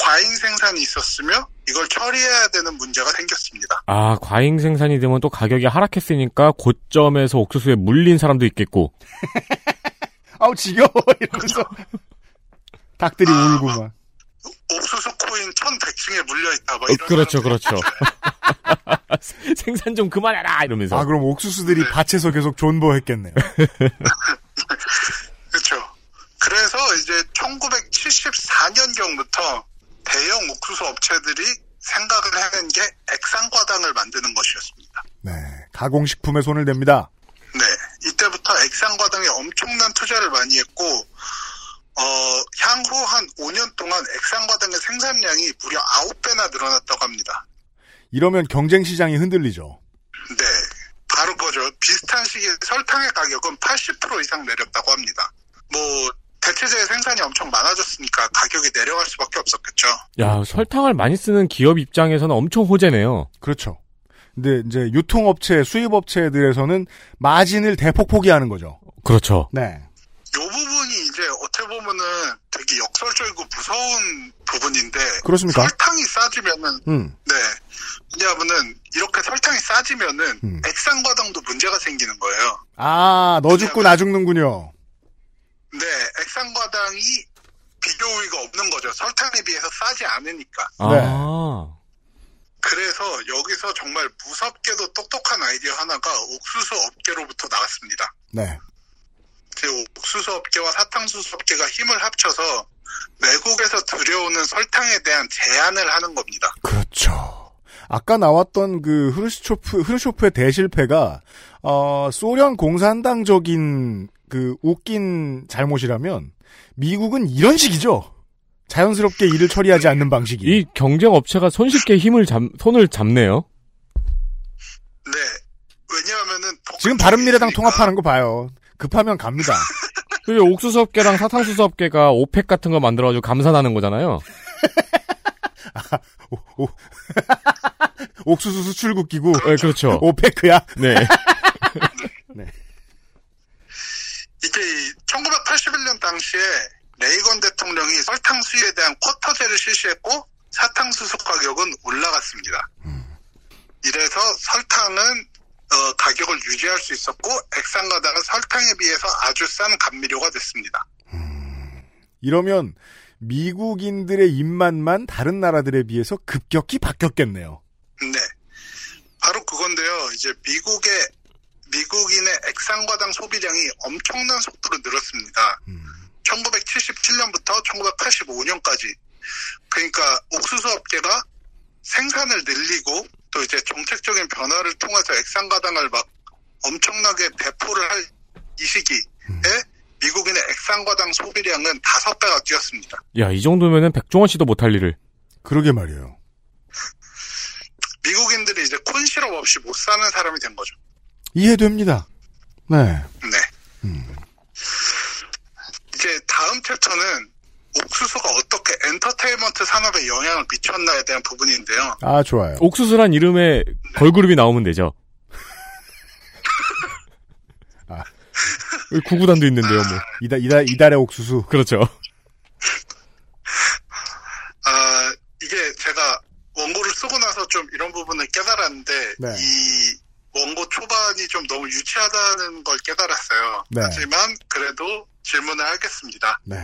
과잉 생산이 있었으며 이걸 처리해야 되는 문제가 생겼습니다. 아, 과잉 생산이 되면 또 가격이 하락했으니까 고점에서 옥수수에 물린 사람도 있겠고. 아우 지겨워 이러면서 닭들이 울고 막. 옥수수 코인 1100층에 물려있다. 막 어, 이런 그렇죠, 그렇죠. 생산 좀 그만해라 이러면서. 아 그럼 옥수수들이 밭에서 계속 존버했겠네요. 그렇죠. 그래서 이제 1974년경부터 대형 옥수수 업체들이 생각을 해낸 게 액상과당을 만드는 것이었습니다. 네, 가공식품에 손을 댑니다. 네, 이때부터 액상과당에 엄청난 투자를 많이 했고, 어, 향후 한 5년 동안 액상과당의 생산량이 무려 9배나 늘어났다고 합니다. 이러면 경쟁 시장이 흔들리죠. 네, 바로 그거죠. 비슷한 시기에 설탕의 가격은 80% 이상 내렸다고 합니다. 뭐, 대체재 생산이 엄청 많아졌으니까 가격이 내려갈 수밖에 없었겠죠. 야, 설탕을 많이 쓰는 기업 입장에서는 엄청 호재네요. 그렇죠. 근데 이제 유통업체, 수입업체들에서는 마진을 대폭 포기하는 거죠. 그렇죠. 네. 이 부분이 이제 어떻게 보면은 되게 역설적이고 무서운 부분인데 그렇습니까? 설탕이 싸지면은 음. 네 왜냐하면은 이렇게 설탕이 싸지면은 음. 액상과당도 문제가 생기는 거예요. 아, 너 죽고 나 죽는군요. 네 액상 과당이 비교 우위가 없는 거죠. 설탕에 비해서 싸지 않으니까. 아. 네. 그래서 여기서 정말 무섭게도 똑똑한 아이디어 하나가 옥수수 업계로부터 나왔습니다. 네. 그 옥수수 업계와 사탕수수 업계가 힘을 합쳐서 외국에서 들여오는 설탕에 대한 제한을 하는 겁니다. 그렇죠. 아까 나왔던 그 흐르쇼프, 흐르쇼프의 대실패가, 어, 소련 공산당적인 그 웃긴 잘못이라면, 미국은 이런 식이죠. 자연스럽게 일을 처리하지 않는 방식이. 이 경쟁 업체가 손쉽게 힘을 잡, 손을 잡네요. 네. 왜냐하면은 지금 바른미래당 통합하는 거 봐요. 급하면 갑니다. 그리고 옥수수업계랑 사탕수수업계가 오펙 같은 거 만들어가지고 감산하는 거잖아요. 아, 오, 오. 옥수수 수출국 기구. 그렇죠. 네, 그렇죠. 오페크야. 네. 네. 이게 1981년 당시에 레이건 대통령이 설탕 수입에 대한 쿼터제를 실시했고 사탕수수 가격은 올라갔습니다. 이래서 설탕은 어, 가격을 유지할 수 있었고 액상가당은 설탕에 비해서 아주 싼 감미료가 됐습니다. 이러면 미국인들의 입맛만 다른 나라들에 비해서 급격히 바뀌었겠네요. 네. 바로 그건데요. 이제 미국의 미국인의 액상과당 소비량이 엄청난 속도로 늘었습니다. 1977년부터 1985년까지 그러니까 옥수수 업계가 생산을 늘리고 또 이제 정책적인 변화를 통해서 액상가당을 막 엄청나게 배포를 할 이 시기에 미국인의 액상과당 소비량은 다섯 배가 뛰었습니다. 야, 이 정도면은 백종원 씨도 못할 일을. 그러게 말이에요. 미국인들이 이제 콘시럽 없이 못 사는 사람이 된 거죠. 이해됩니다. 네. 네. 이제 다음 챕터는 옥수수가 어떻게 엔터테인먼트 산업에 영향을 미쳤나에 대한 부분인데요. 아, 좋아요. 옥수수란 이름에 걸그룹이 나오면 되죠. 아. 구구단도 있는데요, 뭐. 이달, 이달, 이달의 옥수수. 그렇죠. 아, 이게 제가 원고를 쓰고 나서 좀 이런 부분을 깨달았는데, 네. 이 원고 초반이 좀 너무 유치하다는 걸 깨달았어요. 네. 하지만 그래도 질문을 하겠습니다. 네.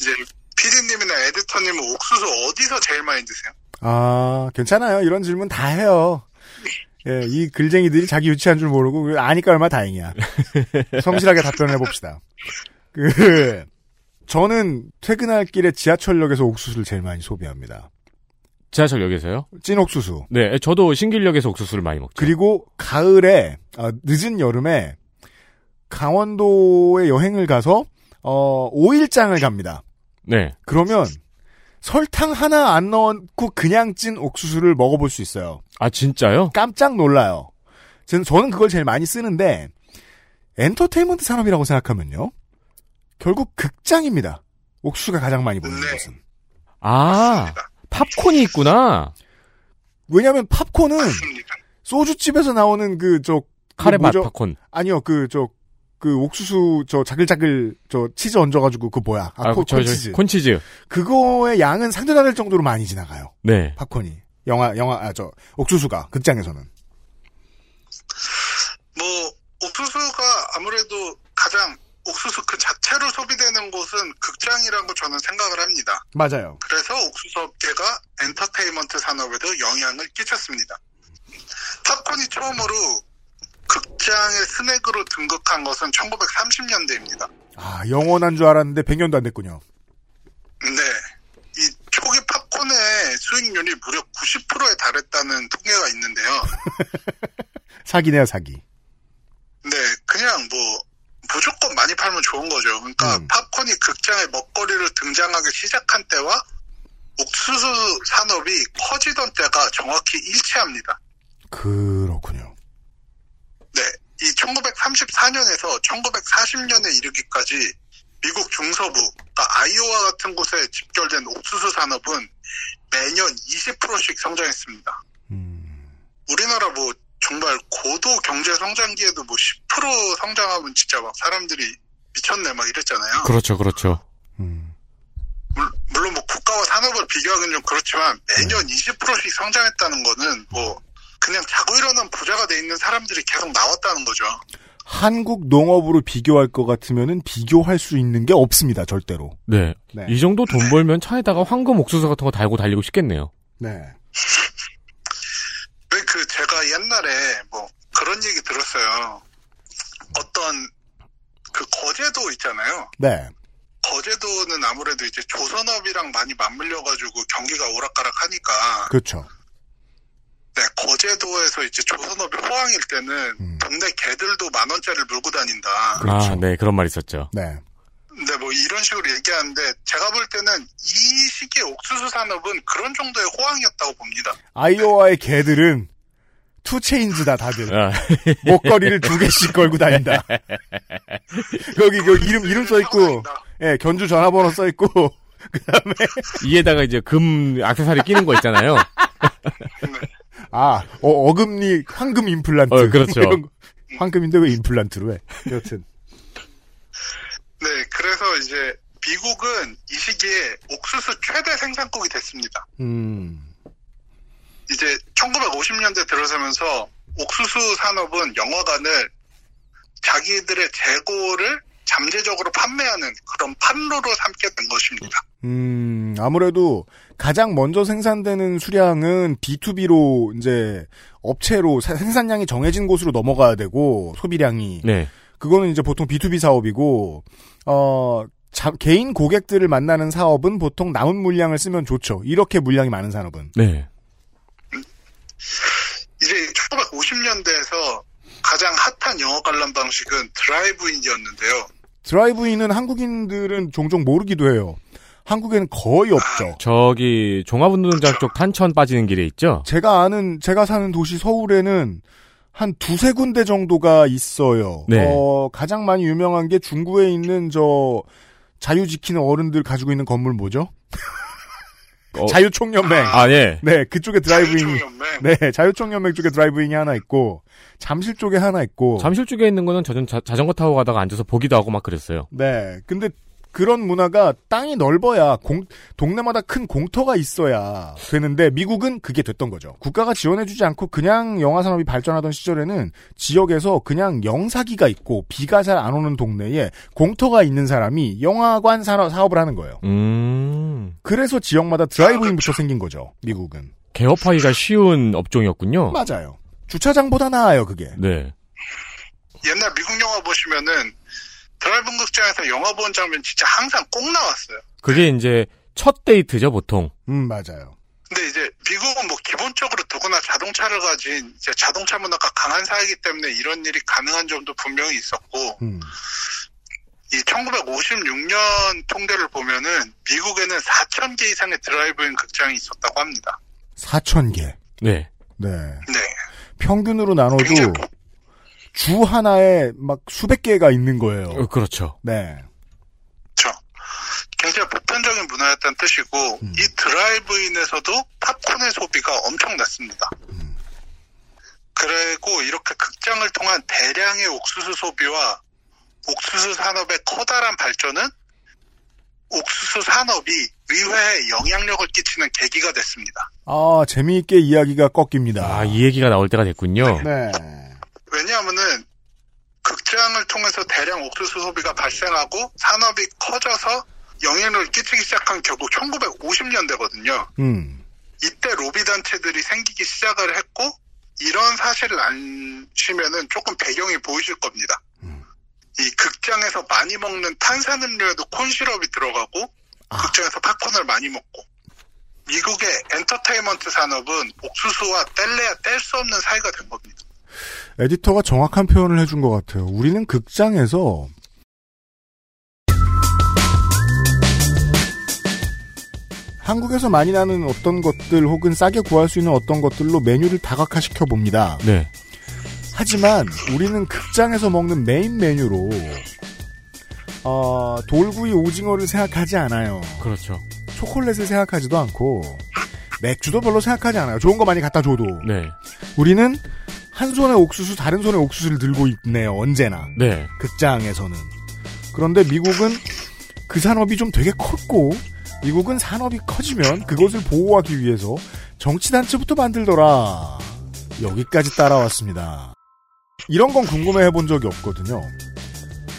이제 피디님이나 에디터님은 옥수수 어디서 제일 많이 드세요? 아, 괜찮아요. 이런 질문 다 해요. 예, 이 글쟁이들이 자기 유치한 줄 모르고 아니까 얼마나 다행이야. 성실하게 답변해 봅시다. 그 저는 퇴근할 길에 지하철역에서 옥수수를 제일 많이 소비합니다. 지하철역에서요? 찐 옥수수. 네, 저도 신길역에서 옥수수를 많이 먹죠. 그리고 가을에 아, 늦은 여름에 강원도에 여행을 가서 어 5일장을 갑니다. 네. 그러면 설탕 하나 안 넣고 그냥 찐 옥수수를 먹어볼 수 있어요. 아, 진짜요? 깜짝 놀라요. 저는, 저는 그걸 제일 많이 쓰는데, 엔터테인먼트 산업이라고 생각하면요. 결국 극장입니다. 옥수수가 가장 많이 보이는 네. 것은. 아, 팝콘이 있구나. 왜냐면 팝콘은 맞습니다. 소주집에서 나오는 그, 저, 그 카레맛 뭐죠? 팝콘. 아니요, 그, 저, 그 옥수수, 저, 자글자글, 저, 치즈 얹어가지고, 그 뭐야. 아, 아, 콘, 저, 저, 콘치즈. 콘치즈. 그거의 양은 상대가 될 정도로 많이 지나가요. 네. 팝콘이. 영화, 영화, 아, 저, 옥수수가, 극장에서는. 뭐 옥수수가 아무래도 가장 옥수수 그 자체로 소비되는 곳은 극장이라고 저는 생각을 합니다. 맞아요. 그래서 옥수수 업계가 엔터테인먼트 산업에도 영향을 끼쳤습니다. 팝콘이 처음으로 극장의 스낵으로 등극한 것은 1930년대입니다. 아, 영원한 줄 알았는데 100년도 안 됐군요. 네. 이 초기 팝콘의 수익률이 무려 90%에 달했다는 통계가 있는데요. 사기네요, 사기. 네, 그냥 뭐 무조건 많이 팔면 좋은 거죠. 그러니까 음. 팝콘이 극장의 먹거리로 등장하기 시작한 때와 옥수수 산업이 커지던 때가 정확히 일치합니다. 그렇군요. 네, 이 1934년에서 1940년에 이르기까지 미국 중서부, 그러니까 아이오와 같은 곳에 집결된 옥수수 산업은 매년 20%씩 성장했습니다. 우리나라 뭐 정말 고도 경제 성장기에도 뭐 10% 성장하면 진짜 막 사람들이 미쳤네 막 이랬잖아요. 그렇죠, 그렇죠. 물- 물론 뭐 국가와 산업을 비교하기는 좀 그렇지만 매년 20%씩 성장했다는 거는 뭐 그냥 자고 일어난 부자가 돼 있는 사람들이 계속 나왔다는 거죠. 한국 농업으로 비교할 것 같으면은 비교할 수 있는 게 없습니다, 절대로. 네. 네. 이 정도 돈 벌면 차에다가 황금 옥수수 같은 거 달고 달리고 싶겠네요. 네. 왜그 제가 옛날에 뭐 그런 얘기 들었어요. 어떤 그 거제도 있잖아요. 네. 거제도는 아무래도 이제 조선업이랑 많이 맞물려 가지고 경기가 오락가락 하니까 그렇죠. 네, 거제도에서 이제 조선업이 호황일 때는 동네 개들도 만 원짜리를 물고 다닌다. 아, 네, 그런 말 있었죠. 네. 근데 뭐 이런 식으로 얘기하는데 제가 볼 때는 이 시기의 옥수수 산업은 그런 정도의 호황이었다고 봅니다. 아이오와의 개들은 투체인즈다, 다들. 아, 목걸이를 두 개씩 걸고 다닌다. 거기, 그 이름, 이름 써 있고, 예, 견주 전화번호 써 있고, 그 다음에, 이에다가 이제 금 액세서리 끼는 거 있잖아요. 아, 어, 어금니, 황금 임플란트. 어, 그렇죠. 뭐. 황금인데 왜 임플란트로 해? 여튼. 네, 그래서 이제 미국은 이 시기에 옥수수 최대 생산국이 됐습니다. 음. 이제 1950년대 들어서면서 옥수수 산업은 영화관을 자기들의 재고를 잠재적으로 판매하는 그런 판로로 삼게 된 것입니다. 음, 아무래도 가장 먼저 생산되는 수량은 B2B로 이제 업체로 사- 생산량이 정해진 곳으로 넘어가야 되고 소비량이 네. 그거는 이제 보통 B2B 사업이고 어 자- 개인 고객들을 만나는 사업은 보통 남은 물량을 쓰면 좋죠. 이렇게 물량이 많은 산업은. 네. 이제 1950년대에서 가장 핫한 영화 관람 방식은 드라이브인이었는데요. 드라이브인은 한국인들은 종종 모르기도 해요. 한국에는 거의 없죠. 저기 종합운동장 쪽 탄천 빠지는 길에 있죠. 제가 아는 제가 사는 도시 서울에는 한 두세 군데 정도가 있어요. 네. 어, 가장 많이 유명한 게 중구에 있는 저 자유 지키는 어른들 가지고 있는 건물 뭐죠? 어, 자유총연맹. 아 예. 네, 그쪽에 드라이브인이 자유총연맹. 네, 자유총연맹 쪽에 드라이브인이 하나 있고 잠실 쪽에 하나 있고. 잠실 쪽에 있는 거는 저는 자, 자전거 타고 가다가 앉아서 보기도 하고 막 그랬어요. 네. 근데 그런 문화가 땅이 넓어야 공, 동네마다 큰 공터가 있어야 되는데 미국은 그게 됐던 거죠. 국가가 지원해주지 않고 그냥 영화 산업이 발전하던 시절에는 지역에서 그냥 영사기가 있고 비가 잘 안 오는 동네에 공터가 있는 사람이 영화관 산업, 사업을 하는 거예요. 음. 그래서 지역마다 드라이브인부터 생긴 거죠. 미국은. 개업하기가 쉬운 업종이었군요. 맞아요. 주차장보다 나아요, 그게. 네. 옛날 미국 영화 보시면은 드라이브 극장에서 영화 본 장면 진짜 항상 꼭 나왔어요. 그게 이제 첫 데이트죠, 보통. 음, 맞아요. 근데 이제 미국은 뭐 기본적으로 누구나 자동차를 가진 이제 자동차 문화가 강한 사회이기 때문에 이런 일이 가능한 점도 분명히 있었고 음. 이 1956년 통계를 보면은 미국에는 4천 개 이상의 드라이브인 극장이 있었다고 합니다. 4,000개. 네. 네. 네. 평균으로 나눠도 굉장히 주 하나에 막 수백 개가 있는 거예요. 어, 그렇죠. 네. 그렇죠. 굉장히 보편적인 문화였다는 뜻이고 음. 이 드라이브인에서도 팝콘의 소비가 엄청났습니다. 그리고 이렇게 극장을 통한 대량의 옥수수 소비와 옥수수 산업의 커다란 발전은 옥수수 산업이 의회에 영향력을 끼치는 계기가 됐습니다. 아, 재미있게 이야기가 꺾입니다. 아, 이 얘기가 나올 때가 됐군요. 네. 왜냐하면은 극장을 통해서 대량 옥수수 소비가 발생하고 산업이 커져서 영향력을 끼치기 시작한 결국 1950년대거든요. 음. 이때 로비 단체들이 생기기 시작을 했고 이런 사실을 아시면은 조금 배경이 보이실 겁니다. 이 극장에서 많이 먹는 탄산음료에도 콘시럽이 들어가고 극장에서 팝콘을 많이 먹고 미국의 엔터테인먼트 산업은 옥수수와 뗄래야 뗄 수 없는 사이가 된 겁니다. 에디터가 정확한 표현을 해준 것 같아요. 우리는 극장에서 한국에서 많이 나는 어떤 것들 혹은 싸게 구할 수 있는 어떤 것들로 메뉴를 다각화시켜 봅니다. 네. 하지만 우리는 극장에서 먹는 메인 메뉴로 어, 돌구이 오징어를 생각하지 않아요. 그렇죠. 초콜릿을 생각하지도 않고 맥주도 별로 생각하지 않아요. 좋은 거 많이 갖다 줘도 네. 우리는 한 손에 옥수수 다른 손에 옥수수를 들고 있네요. 언제나 네. 극장에서는 그런데 미국은 그 산업이 좀 되게 컸고 미국은 산업이 커지면 그것을 보호하기 위해서 정치단체부터 만들더라. 여기까지 따라왔습니다. 이런 건 궁금해 해본 적이 없거든요.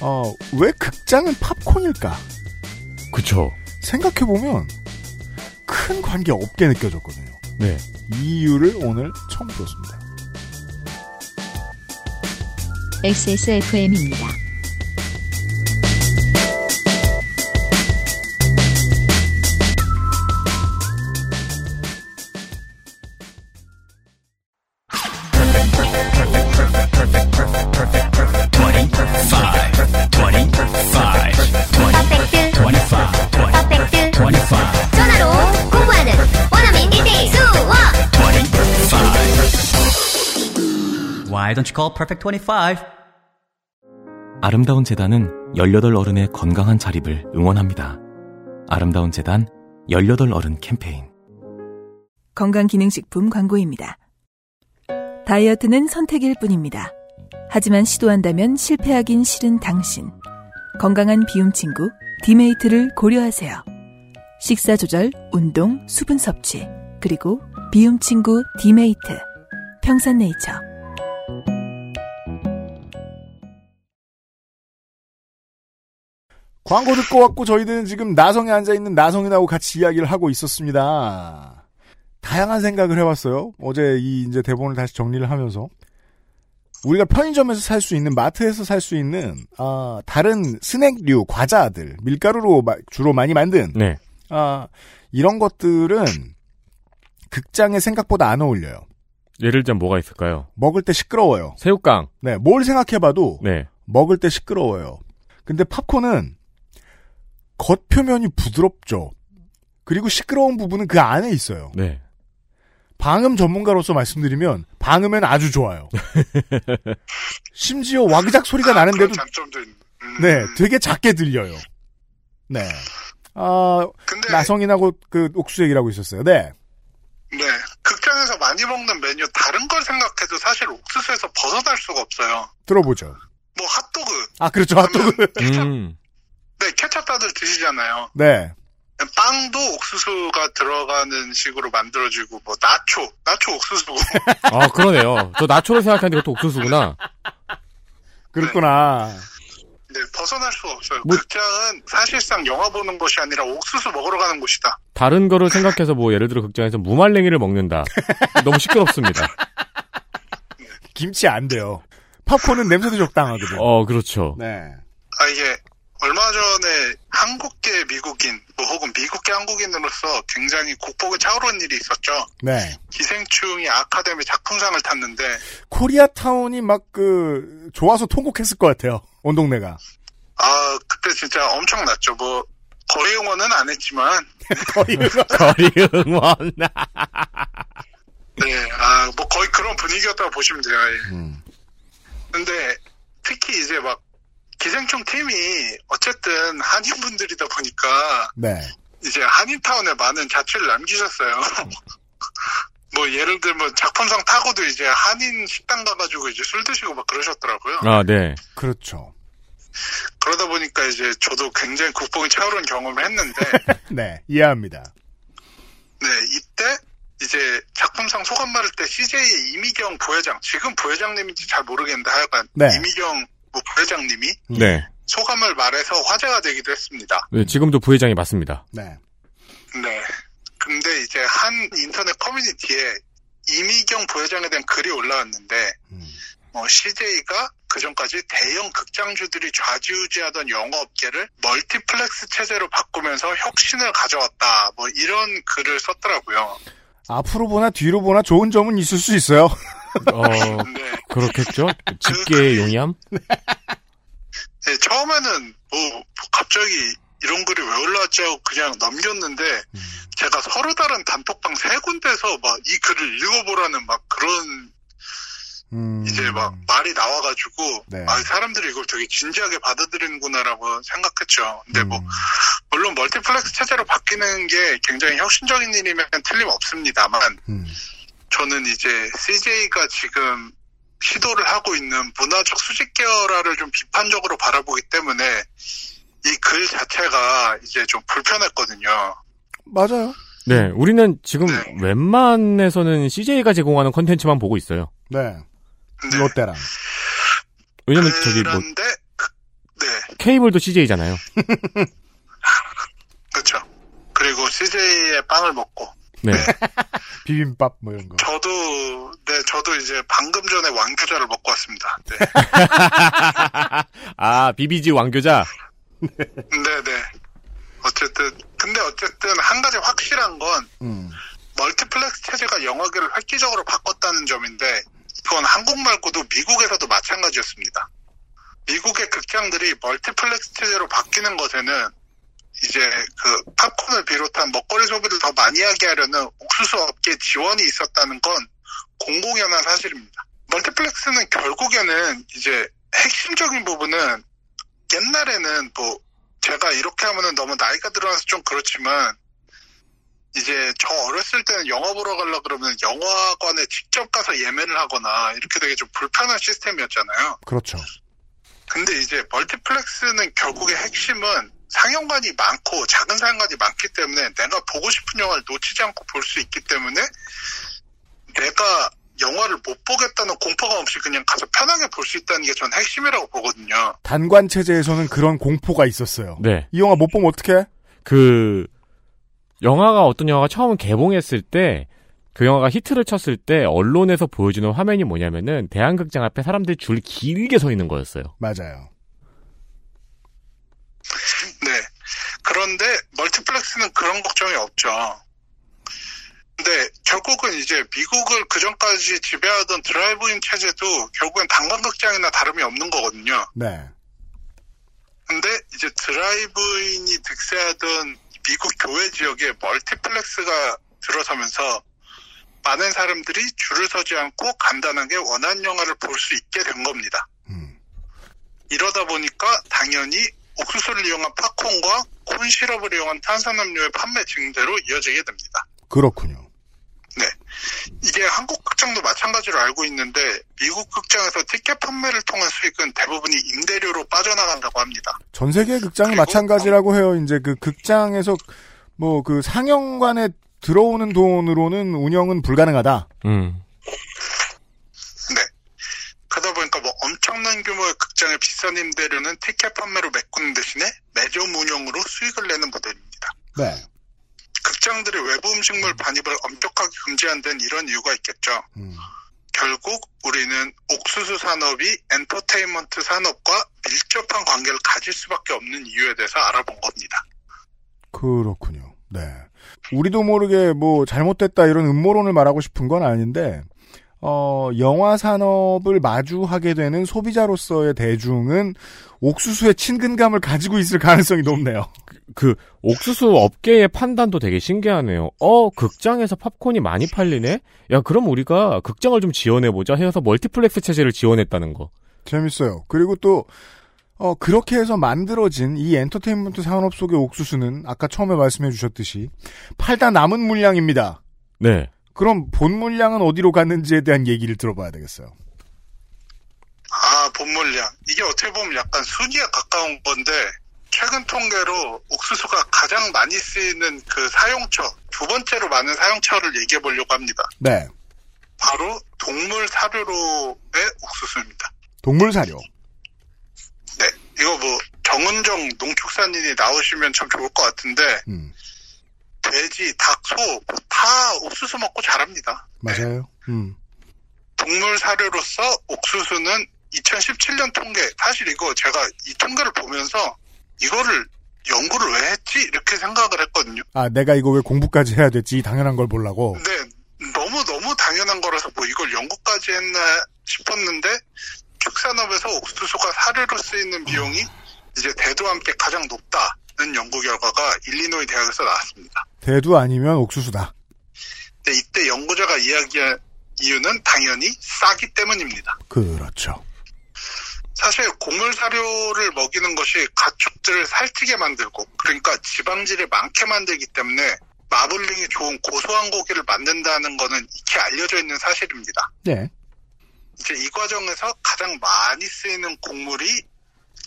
어, 왜 극장은 팝콘일까? 그쵸. 생각해보면 큰 관계 없게 느껴졌거든요. 네. 이 이유를 오늘 처음 들었습니다. XSFM입니다. Why don't you call Perfect 25? 아름다운 재단은 18 어른의 건강한 자립을 응원합니다. 아름다운 재단 18 어른 캠페인 건강기능식품 광고입니다. 다이어트는 선택일 뿐입니다. 하지만 시도한다면 실패하긴 싫은 당신. 건강한 비움 친구 디메이트를 고려하세요. 식사 조절, 운동, 수분 섭취, 그리고 비움 친구 디메이트. 평산네이처. 광고 듣고 왔고 저희들은 지금 나성에 앉아 있는 나성인하고 같이 이야기를 하고 있었습니다. 다양한 생각을 해봤어요. 어제 이 이제 대본을 다시 정리를 하면서 우리가 편의점에서 살 수 있는 마트에서 살 수 있는 아, 다른 스낵류 과자들 밀가루로 마- 주로 많이 만든 네. 아, 이런 것들은 극장에 생각보다 안 어울려요. 예를 들면 뭐가 있을까요? 먹을 때 시끄러워요. 새우깡. 네, 뭘 생각해봐도 네. 먹을 때 시끄러워요. 근데 팝콘은 겉표면이 부드럽죠. 그리고 시끄러운 부분은 그 안에 있어요. 네. 방음 전문가로서 말씀드리면 방음엔 아주 좋아요. 심지어 와그작 소리가 나는데도 장점도 있는. 네, 되게 작게 들려요. 네. 아, 나성인하고 그 옥수 얘기라고 있었어요. 네. 네. 극장에서 많이 먹는 메뉴 다른 걸 생각해도 사실 옥수수에서 벗어날 수가 없어요. 들어보죠. 뭐 핫도그. 아, 그렇죠. 핫도그. 음. 네, 케찹 다들 드시잖아요. 네. 빵도 옥수수가 들어가는 식으로 만들어지고 뭐 나초, 나초 옥수수고. 아, 그러네요. 저 나초를 생각하는데 그것도 옥수수구나. 그렇구나. 네, 벗어날 수가 없어요. 뭐- 극장은 사실상 영화 보는 곳이 아니라 옥수수 먹으러 가는 곳이다. 다른 거를 생각해서 뭐 예를 들어 극장에서 무말랭이를 먹는다. 너무 시끄럽습니다. 김치 안 돼요. 팝콘은 냄새도 적당하거든요. 어, 그렇죠. 네. 아 이게 얼마 전에 한국계 미국인 뭐 혹은 미국계 한국인으로서 굉장히 국복을 차오른 일이 있었죠. 네. 기생충이 아카데미 작품상을 탔는데 코리아타운이 막 그 좋아서 통곡했을 것 같아요. 온 동네가. 아 그때 진짜 엄청났죠. 뭐 거리 응원은 안 했지만 거의 거리 응원. 네, 아, 뭐 거의 그런 분위기였다고 보시면 돼요. 예. 음. 근데 특히 이제 막 기생충 팀이 어쨌든 한인분들이다 보니까 네. 이제 한인타운에 많은 자취를 남기셨어요. 뭐 예를 들면 작품상 타고도 이제 한인 식당 가가지고 이제 술 드시고 막 그러셨더라고요. 아, 네. 그렇죠. 그러다 보니까 이제 저도 굉장히 국뽕이 차오른 경험을 했는데 네. 이해합니다. 네, 이때 이제 작품상 소감 말할 때 CJ의 이미경 부회장, 지금 부회장님인지 잘 모르겠는데 하여간 네. 이미경 뭐 부회장님이 네. 소감을 말해서 화제가 되기도 했습니다. 네, 지금도 부회장이 맞습니다. 네. 네. 근데 이제 한 인터넷 커뮤니티에 이미경 부회장에 대한 글이 올라왔는데 어, CJ가 그 전까지 대형 극장주들이 좌지우지하던 영화업계를 멀티플렉스 체제로 바꾸면서 혁신을 가져왔다. 뭐 이런 글을 썼더라고요. 앞으로 보나 뒤로 보나 좋은 점은 있을 수 있어요. 어, 그렇겠죠? 집계의 용이함? 네, 처음에는 뭐 갑자기 이런 글이 왜 올라왔지 하고 그냥 넘겼는데 제가 서로 다른 단톡방 세 군데서 막 이 글을 읽어보라는 막 그런 이제 막 말이 나와가지고 네. 아, 사람들이 이걸 되게 진지하게 받아들이는구나라고 생각했죠. 근데 뭐 물론 멀티플렉스 체제로 바뀌는 게 굉장히 혁신적인 일임엔 틀림없습니다만 저는 이제 CJ가 지금 시도를 하고 있는 문화적 수직 계열화를 좀 비판적으로 바라보기 때문에 이 글 자체가 이제 좀 불편했거든요. 맞아요. 네, 우리는 지금 웬만해서는 CJ가 제공하는 컨텐츠만 보고 있어요. 네. 롯데랑. 왜냐면 저기 뭐 케이블도 CJ잖아요. 그렇죠. 그리고 CJ의 빵을 먹고 네. 비빔밥 뭐 이런 거. 저도 네 저도 이제 방금 전에 왕교자를 먹고 왔습니다. 네. 아, 비비고 왕교자. 네네. 어쨌든 근데 어쨌든 한 가지 확실한 건 음. 멀티플렉스 체제가 영화계를 획기적으로 바꿨다는 점인데 그건 한국 말고도 미국에서도 마찬가지였습니다. 미국의 극장들이 멀티플렉스 체제로 바뀌는 것에는 이제 그 팝콘을 비롯한 먹거리 소비를 더 많이 하게 하려는 옥수수 업계 지원이 있었다는 건 공공연한 사실입니다. 멀티플렉스는 결국에는 이제 핵심적인 부분은 옛날에는 뭐 제가 이렇게 하면은 너무 나이가 들어서 좀 그렇지만 이제 저 어렸을 때는 영화 보러 가려 그러면 영화관에 직접 가서 예매를 하거나 이렇게 되게 좀 불편한 시스템이었잖아요. 그렇죠. 근데 이제 멀티플렉스는 결국의 핵심은 상영관이 많고 작은 상영관이 많기 때문에 내가 보고 싶은 영화를 놓치지 않고 볼 수 있기 때문에 내가 영화를 못 보겠다는 공포감 없이 그냥 가서 편하게 볼 수 있다는 게 전 핵심이라고 보거든요. 단관 체제에서는 그런 공포가 있었어요. 네. 이 영화 못 보면 어떡해? 그 영화가 어떤 영화가 처음 개봉했을 때 그 영화가 히트를 쳤을 때 언론에서 보여주는 화면이 뭐냐면은 대한극장 앞에 사람들이 줄 길게 서 있는 거였어요. 맞아요. 네. 그런데 멀티플렉스는 그런 걱정이 없죠. 근데 결국은 이제 미국을 그전까지 지배하던 드라이브인 체제도 결국엔 단관극장이나 다름이 없는 거거든요. 네. 근데 이제 드라이브인이 득세하던 미국 교외 지역에 멀티플렉스가 들어서면서 많은 사람들이 줄을 서지 않고 간단하게 원하는 영화를 볼 수 있게 된 겁니다. 이러다 보니까 당연히 옥수수를 이용한 팝콘과 corn syrup을 이용한 탄산음료의 판매 증대로 이어지게 됩니다. 그렇군요. 네. 이게 한국 극장도 마찬가지로 알고 있는데 미국 극장에서 티켓 판매를 통한 수익은 대부분이 임대료로 빠져나간다고 합니다. 전 세계 극장이 마찬가지라고 해요. 이제 그 극장에서 뭐 그 상영관에 들어오는 돈으로는 운영은 불가능하다. 음. 네. 그러다 보니까 뭐 엄청난 규모의 극장의 비싼 임대료는 티켓 판매로 메꾸는 대신에 매점 운영으로 수익을 내는 모델입니다. 네. 극장들의 외부 음식물 반입을 엄격하게 금지한 데는 이런 이유가 있겠죠. 결국 우리는 옥수수 산업이 엔터테인먼트 산업과 밀접한 관계를 가질 수밖에 없는 이유에 대해서 알아본 겁니다. 그렇군요. 네. 우리도 모르게 뭐 잘못됐다 이런 음모론을 말하고 싶은 건 아닌데 어, 영화 산업을 마주하게 되는 소비자로서의 대중은 옥수수에 친근감을 가지고 있을 가능성이 높네요. 그 옥수수 업계의 판단도 되게 신기하네요. 어, 극장에서 팝콘이 많이 팔리네? 야, 그럼 우리가 극장을 좀 지원해보자 해서 멀티플렉스 체제를 지원했다는 거. 재밌어요. 그리고 또, 어, 그렇게 해서 만들어진 이 엔터테인먼트 산업 속의 옥수수는 아까 처음에 말씀해 주셨듯이 팔다 남은 물량입니다. 네. 그럼 본 물량은 어디로 갔는지에 대한 얘기를 들어봐야 되겠어요. 아, 본 물량. 이게 어떻게 보면 약간 순위에 가까운 건데, 최근 통계로 옥수수가 가장 많이 쓰이는 그 사용처, 두 번째로 많은 사용처를 얘기해 보려고 합니다. 네. 바로 동물 사료로의 옥수수입니다. 동물 사료. 네. 이거 뭐, 정은정 농축산인이 나오시면 참 좋을 것 같은데, 돼지, 닭, 소, 다 옥수수 먹고 자랍니다. 맞아요. 음. 동물 사료로서 옥수수는 2017년 통계, 사실 이거 제가 이 통계를 보면서 이거를 연구를 왜 했지? 이렇게 생각을 했거든요. 아, 내가 이거 왜 공부까지 해야 됐지? 당연한 걸 보려고. 네, 너무 너무 당연한 거라서 뭐 이걸 연구까지 했나 싶었는데, 축산업에서 옥수수가 사료로 쓰이는 비용이 이제 대도와 함께 가장 높다는 연구 결과가 일리노이 대학에서 나왔습니다. 대두 아니면 옥수수다. 근데 이때 연구자가 이야기한 이유는 당연히 싸기 때문입니다. 그렇죠. 사실 곡물 사료를 먹이는 것이 가축들을 살찌게 만들고 그러니까 지방질이 많게 만들기 때문에 마블링이 좋은 고소한 고기를 만든다는 거는 익히 알려져 있는 사실입니다. 네. 이제 이 과정에서 가장 많이 쓰이는 곡물이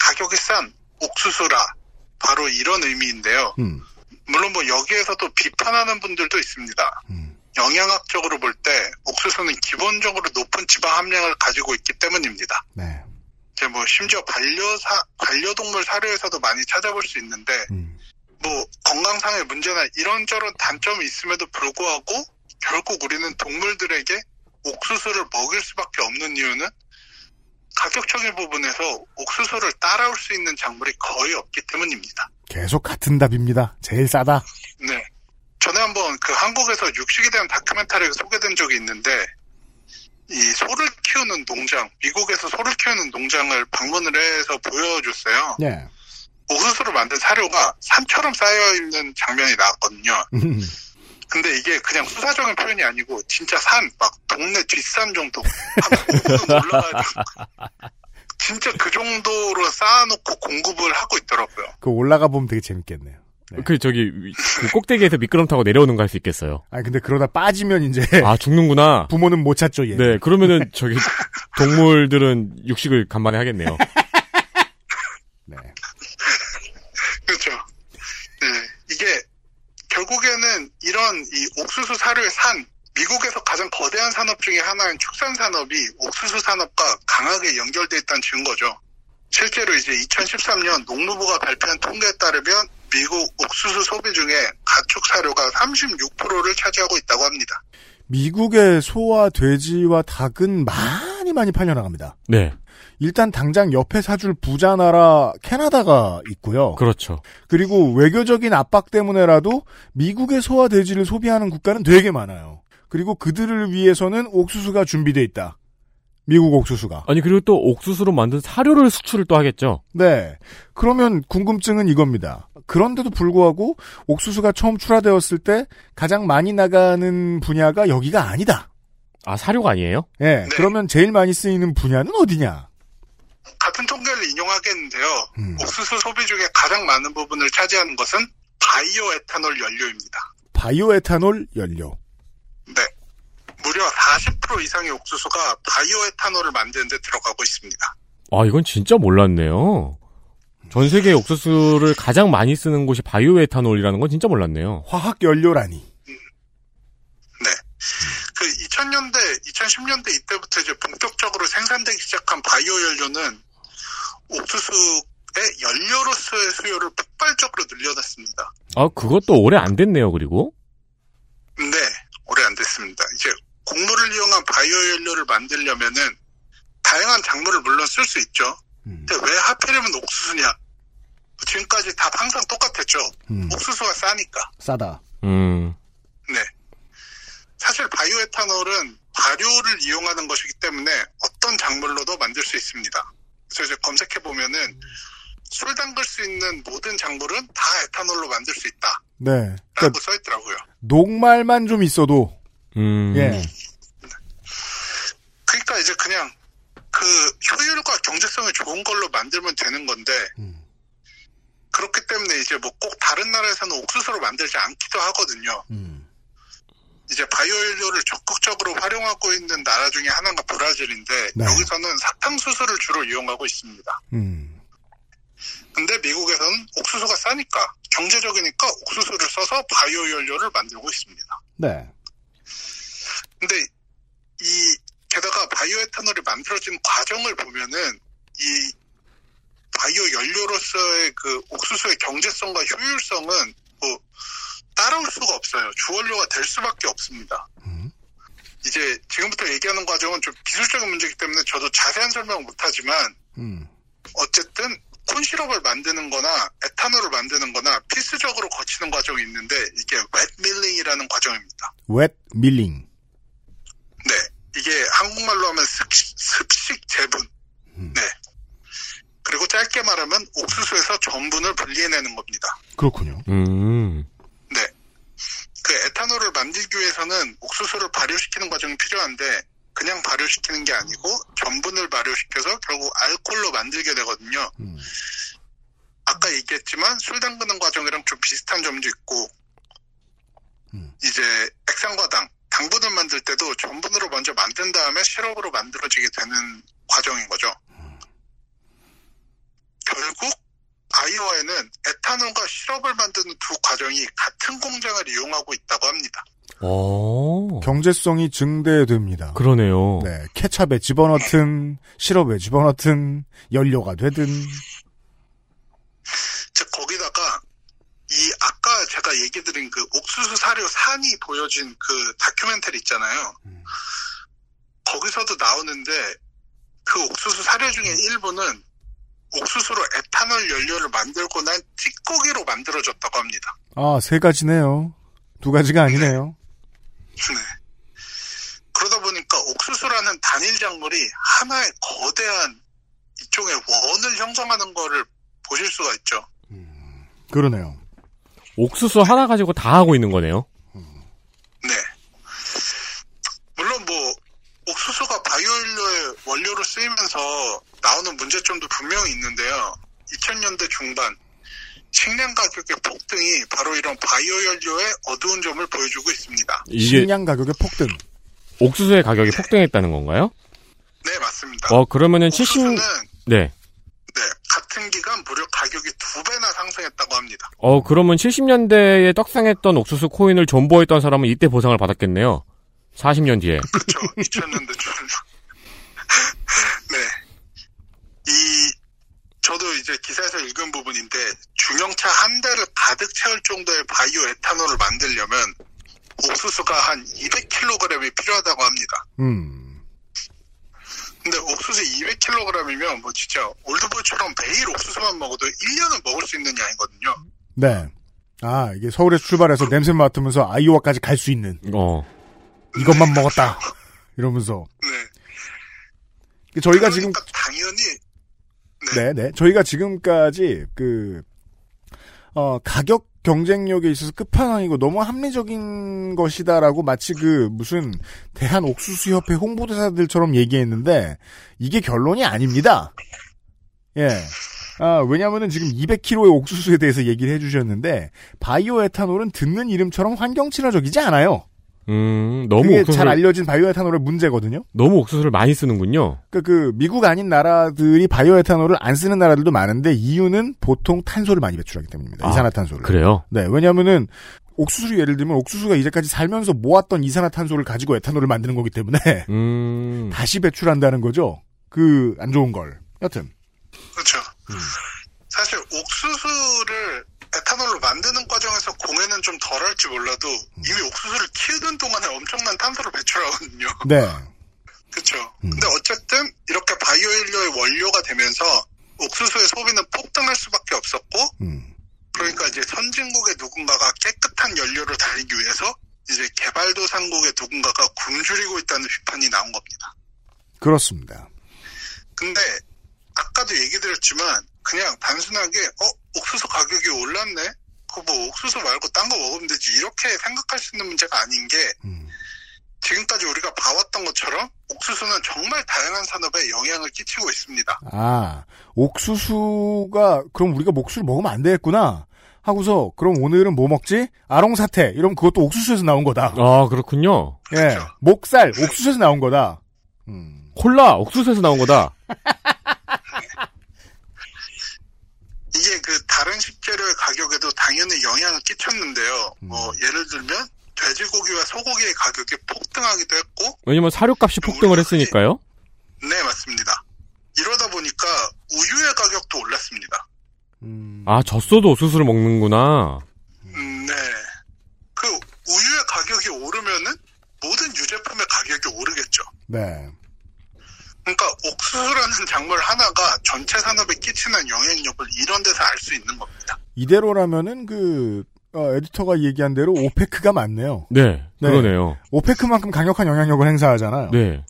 가격이 싼 옥수수라 바로 이런 의미인데요. 음. 물론 뭐 여기에서도 비판하는 분들도 있습니다. 영양학적으로 볼 때 옥수수는 기본적으로 높은 지방 함량을 가지고 있기 때문입니다. 네. 이제 뭐 심지어 반려사 반려동물 사료에서도 많이 찾아볼 수 있는데 뭐 건강상의 문제나 이런저런 단점이 있음에도 불구하고 결국 우리는 동물들에게 옥수수를 먹일 수밖에 없는 이유는 가격적인 부분에서 옥수수를 따라올 수 있는 작물이 거의 없기 때문입니다. 계속 같은 답입니다. 제일 싸다. 네. 전에 한번 그 한국에서 육식에 대한 다큐멘터리가 소개된 적이 있는데 이 소를 키우는 농장, 미국에서 소를 키우는 농장을 방문을 해서 보여줬어요. 네. 옥수수를 만든 사료가 산처럼 쌓여 있는 장면이 나왔거든요. 음. 근데 이게 그냥 수사적인 표현이 아니고 진짜 산, 막 동네 뒷산 정도 한 5분 올라가지고 진짜 그 정도로 쌓아놓고 공급을 하고 있더라고요. 그 올라가 보면 되게 재밌겠네요. 그 저기 위- 그 꼭대기에서 미끄럼 타고 내려오는 거 할 수 있겠어요. 아니 근데 그러다 빠지면 이제 아 죽는구나. 부모는 못 찾죠 얘. 네, 그러면은 저기 동물들은 육식을 간만에 하겠네요. 그렇죠. 결국에는 이런 이 옥수수 사료의 산, 미국에서 가장 거대한 산업 중에 하나인 축산 산업이 옥수수 산업과 강하게 연결돼 있다는 증거죠. 실제로 이제 2013년 농무부가 발표한 통계에 따르면 미국 옥수수 소비 중에 가축 사료가 36%를 차지하고 있다고 합니다. 미국의 소와 돼지와 닭은 많이 많이 팔려 나갑니다. 네. 일단 당장 옆에 사줄 부자 나라 캐나다가 있고요. 그렇죠. 그리고 외교적인 압박 때문에라도 미국의 소와 돼지를 소비하는 국가는 되게 많아요. 그리고 그들을 위해서는 옥수수가 준비돼 있다. 미국 옥수수가. 아니 그리고 또 옥수수로 만든 사료를 수출을 또 하겠죠. 네. 그러면 궁금증은 이겁니다. 그런데도 불구하고 옥수수가 처음 출하되었을 때 가장 많이 나가는 분야가 여기가 아니다. 아 사료가 아니에요? 예. 그러면 제일 많이 쓰이는 분야는 어디냐? 같은 통계를 인용하겠는데요. 옥수수 소비 중에 가장 많은 부분을 차지하는 것은 바이오 에탄올 연료입니다. 바이오 에탄올 연료. 네. 무려 40% 이상의 옥수수가 바이오 에탄올을 만드는 데 들어가고 있습니다. 아 이건 진짜 몰랐네요. 전 세계 옥수수를 가장 많이 쓰는 곳이 바이오 에탄올이라는 건 진짜 몰랐네요. 화학 연료라니. 그 2000년대, 2010년대 이때부터 이제 본격적으로 생산되기 시작한 바이오 연료는 옥수수의 연료로서의 수요를 폭발적으로 늘려놨습니다. 아 그것도 오래 안 됐네요. 그리고 네, 오래 안 됐습니다. 이제 곡물을 이용한 바이오 연료를 만들려면은 다양한 작물을 물론 쓸 수 있죠. 근데 왜 하필이면 옥수수냐? 지금까지 다 항상 똑같았죠. 옥수수가 싸니까. 싸다. 음 네. 사실 바이오에탄올은 발효를 이용하는 것이기 때문에 어떤 작물로도 만들 수 있습니다. 그래서 이제 검색해 보면은 술 담글 수 있는 모든 작물은 다 에탄올로 만들 수 있다. 네. 라고 그러니까 써 있더라고요. 녹말만 좀 있어도 음. 예. 그러니까 이제 그냥 그 효율과 경제성이 좋은 걸로 만들면 되는 건데 그렇기 때문에 이제 뭐 꼭 다른 나라에서는 옥수수로 만들지 않기도 하거든요. 이제 바이오 연료를 적극적으로 활용하고 있는 나라 중에 하나가 브라질인데 네. 여기서는 사탕수수를 주로 이용하고 있습니다. 음. 근데 미국에서는 옥수수가 싸니까 경제적이니까 옥수수를 써서 바이오 연료를 만들고 있습니다. 네. 근데 이 게다가 바이오 에탄올이 만들어진 과정을 보면은 이 바이오 연료로서의 그 옥수수의 경제성과 효율성은 뭐 따라올 수가 없어요. 주원료가 될 수밖에 없습니다. 이제 지금부터 얘기하는 과정은 좀 기술적인 문제이기 때문에 저도 자세한 설명은 못하지만 음. 어쨌든 콘시럽을 만드는 거나 에탄올을 만드는 거나 필수적으로 거치는 과정이 있는데 이게 웻 밀링이라는 과정입니다. 웻 밀링. 네. 이게 한국말로 하면 습식, 습식 재분. 네. 그리고 짧게 말하면 옥수수에서 전분을 분리해내는 겁니다. 그렇군요. 음. 네. 그 에탄올을 만들기 위해서는 옥수수를 발효시키는 과정이 필요한데 그냥 발효시키는 게 아니고 전분을 발효시켜서 결국 알코올로 만들게 되거든요. 아까 얘기했지만 술 담그는 과정이랑 좀 비슷한 점도 있고 이제 액상과당 당분을 만들 때도 전분으로 먼저 만든 다음에 시럽으로 만들어지게 되는 과정인 거죠. 결국 아이오와에는 에탄올과 시럽을 만드는 두 과정이 같은 공장을 이용하고 있다고 합니다. 어. 경제성이 증대됩니다. 그러네요. 네. 케찹에 집어넣든 시럽에 집어넣든 연료가 되든 즉 거기다가 이 아까 제가 얘기 드린 그 옥수수 사료 산이 보여진 그 다큐멘터리 있잖아요. 거기서도 나오는데 그 옥수수 사료 중에 일부는 옥수수로 에탄올 연료를 만들고 난 찌꺼기로 만들어졌다고 합니다. 아, 세 가지네요. 두 가지가 아니네요. 네. 그러다 보니까 옥수수라는 단일 작물이 하나의 거대한 이쪽의 원을 형성하는 거를 보실 수가 있죠. 그러네요. 옥수수 하나 가지고 다 하고 있는 거네요. 네. 물론 뭐 옥수수가 바이오연료의 원료로 쓰이면서 나오는 문제점도 분명히 있는데요. 2000년대 중반 식량 가격의 폭등이 바로 이런 바이오 연료의 어두운 점을 보여주고 있습니다. 식량 가격의 폭등. 옥수수의 가격이 폭등했다는 건가요? 네, 맞습니다. 어 그러면은 70 옥수수는 네. 네, 같은 같은 기간 무려 가격이 두 배나 상승했다고 합니다. 어, 그러면 70년대에 떡상했던 옥수수 코인을 존버했던 사람은 이때 보상을 받았겠네요. 40년 뒤에. 그렇죠. 2000년대 중. 네. 이 저도 이제 기사에서 읽은 부분인데 중형차 한 대를 가득 채울 정도의 바이오 에탄올을 만들려면 옥수수가 한 200kg이 필요하다고 합니다. 음. 근데 옥수수 200kg이면 뭐 진짜 올드보이처럼 매일 옥수수만 먹어도 1년은 먹을 수 있는 양이거든요. 네. 아, 이게 서울에서 출발해서 냄새 맡으면서 아이오와까지 갈 수 있는. 어. 이것만 먹었다. 이러면서. 네. 저희가 지금, 당연히 네, 네. 저희가 지금까지 그, 어, 가격 경쟁력에 있어서 끝판왕이고 너무 합리적인 것이다라고 마치 그 무슨 대한 옥수수협회 홍보대사들처럼 얘기했는데 이게 결론이 아닙니다. 예. 아, 왜냐면은 지금 200kg의 옥수수에 대해서 얘기를 해주셨는데 바이오 에탄올은 듣는 이름처럼 환경 친화적이지 않아요. 음, 너무 그게 옥수수를, 잘 알려진 바이오 에탄올의 문제거든요. 너무 옥수수를 많이 쓰는군요. 그, 그, 미국 아닌 나라들이 바이오 에탄올을 안 쓰는 나라들도 많은데 이유는 보통 탄소를 많이 배출하기 때문입니다. 아, 이산화탄소를. 그래요? 네, 왜냐면은 옥수수 예를 들면 옥수수가 이제까지 살면서 모았던 이산화탄소를 가지고 에탄올을 만드는 거기 때문에 음. 다시 배출한다는 거죠. 그 안 좋은 걸. 여튼. 그렇죠. 음. 사실 옥수수를 에탄올로 만드는 과정에서 공해는 좀 덜할지 몰라도 이미 옥수수를 키우는 동안에 엄청난 탄소를 배출하거든요. 네. 그렇죠. 근데 어쨌든 이렇게 바이오 연료의 원료가 되면서 옥수수의 소비는 폭등할 수밖에 없었고 그러니까 이제 선진국의 누군가가 깨끗한 연료를 달리기 위해서 이제 개발도상국의 누군가가 굶주리고 있다는 비판이 나온 겁니다. 그렇습니다. 근데 아까도 얘기 드렸지만 그냥 단순하게 어 옥수수 가격이 올랐네. 그뭐 옥수수 말고 딴 거 먹으면 되지 이렇게 생각할 수 있는 문제가 아닌 게 지금까지 우리가 봐왔던 것처럼 옥수수는 정말 다양한 산업에 영향을 끼치고 있습니다. 아, 옥수수가 그럼 우리가 목수를 먹으면 안 되겠구나. 하고서 그럼 오늘은 뭐 먹지? 아롱사태. 이러면 그것도 옥수수에서 나온 거다. 아, 그렇군요. 예. 목살 옥수수에서 나온 거다. 콜라, 옥수수에서 나온 거다. 이게 그 다른 식재료의 가격에도 당연히 영향을 끼쳤는데요. 뭐 예를 들면 돼지고기와 소고기의 가격이 폭등하기도 했고, 왜냐면 사료값이 폭등을 했으니까요. 네 맞습니다. 이러다 보니까 우유의 가격도 올랐습니다. 아, 젖소도 옥수수를 먹는구나. 음, 네. 그 우유의 가격이 오르면은 모든 유제품의 가격이 오르겠죠. 네. 그러니까 옥수수라는 작물 하나가 전체 산업에 끼치는 영향력을 이런 데서 알 수 있는 겁니다. 이대로라면은 그 어, 에디터가 얘기한 대로 오페크가 맞네요. 네, 그러네요. 오페크만큼 강력한 영향력을 행사하잖아요. 네.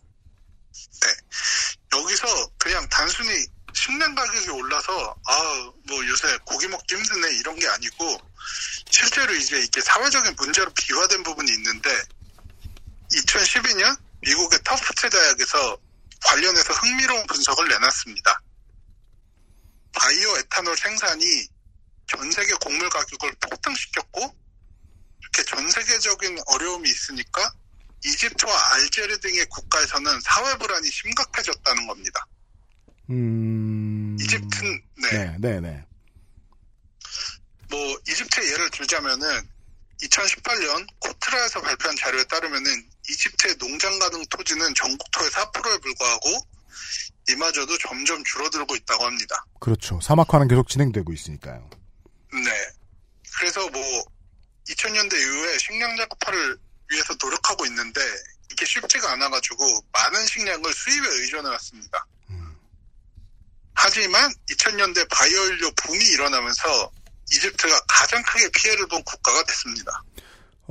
여기서 그냥 단순히 식량 가격이 올라서 아 뭐 요새 고기 먹기 힘드네 이런 게 아니고 실제로 이제 이게 사회적인 문제로 비화된 부분이 있는데 2012년 미국의 터프트 대학에서 관련해서 흥미로운 분석을 내놨습니다. 바이오 에탄올 생산이 전 세계 곡물 가격을 폭등시켰고 이렇게 전 세계적인 어려움이 있으니까 이집트와 알제리 등의 국가에서는 사회 불안이 심각해졌다는 겁니다. 음. 이집트 네. 네, 네, 네. 뭐 이집트의 예를 들자면은 2018년 코트라에서 발표한 자료에 따르면은 이집트의 농장 가능 토지는 전국 토의 4%에 불과하고 이마저도 점점 줄어들고 있다고 합니다. 그렇죠. 사막화는 계속 진행되고 있으니까요. 네. 그래서 뭐 2000년대 이후에 식량 자급화를 위해서 노력하고 있는데 이게 쉽지가 않아가지고 많은 식량을 수입에 의존해 왔습니다. 하지만 2000년대 바이오연료 붐이 일어나면서 이집트가 가장 크게 피해를 본 국가가 됐습니다.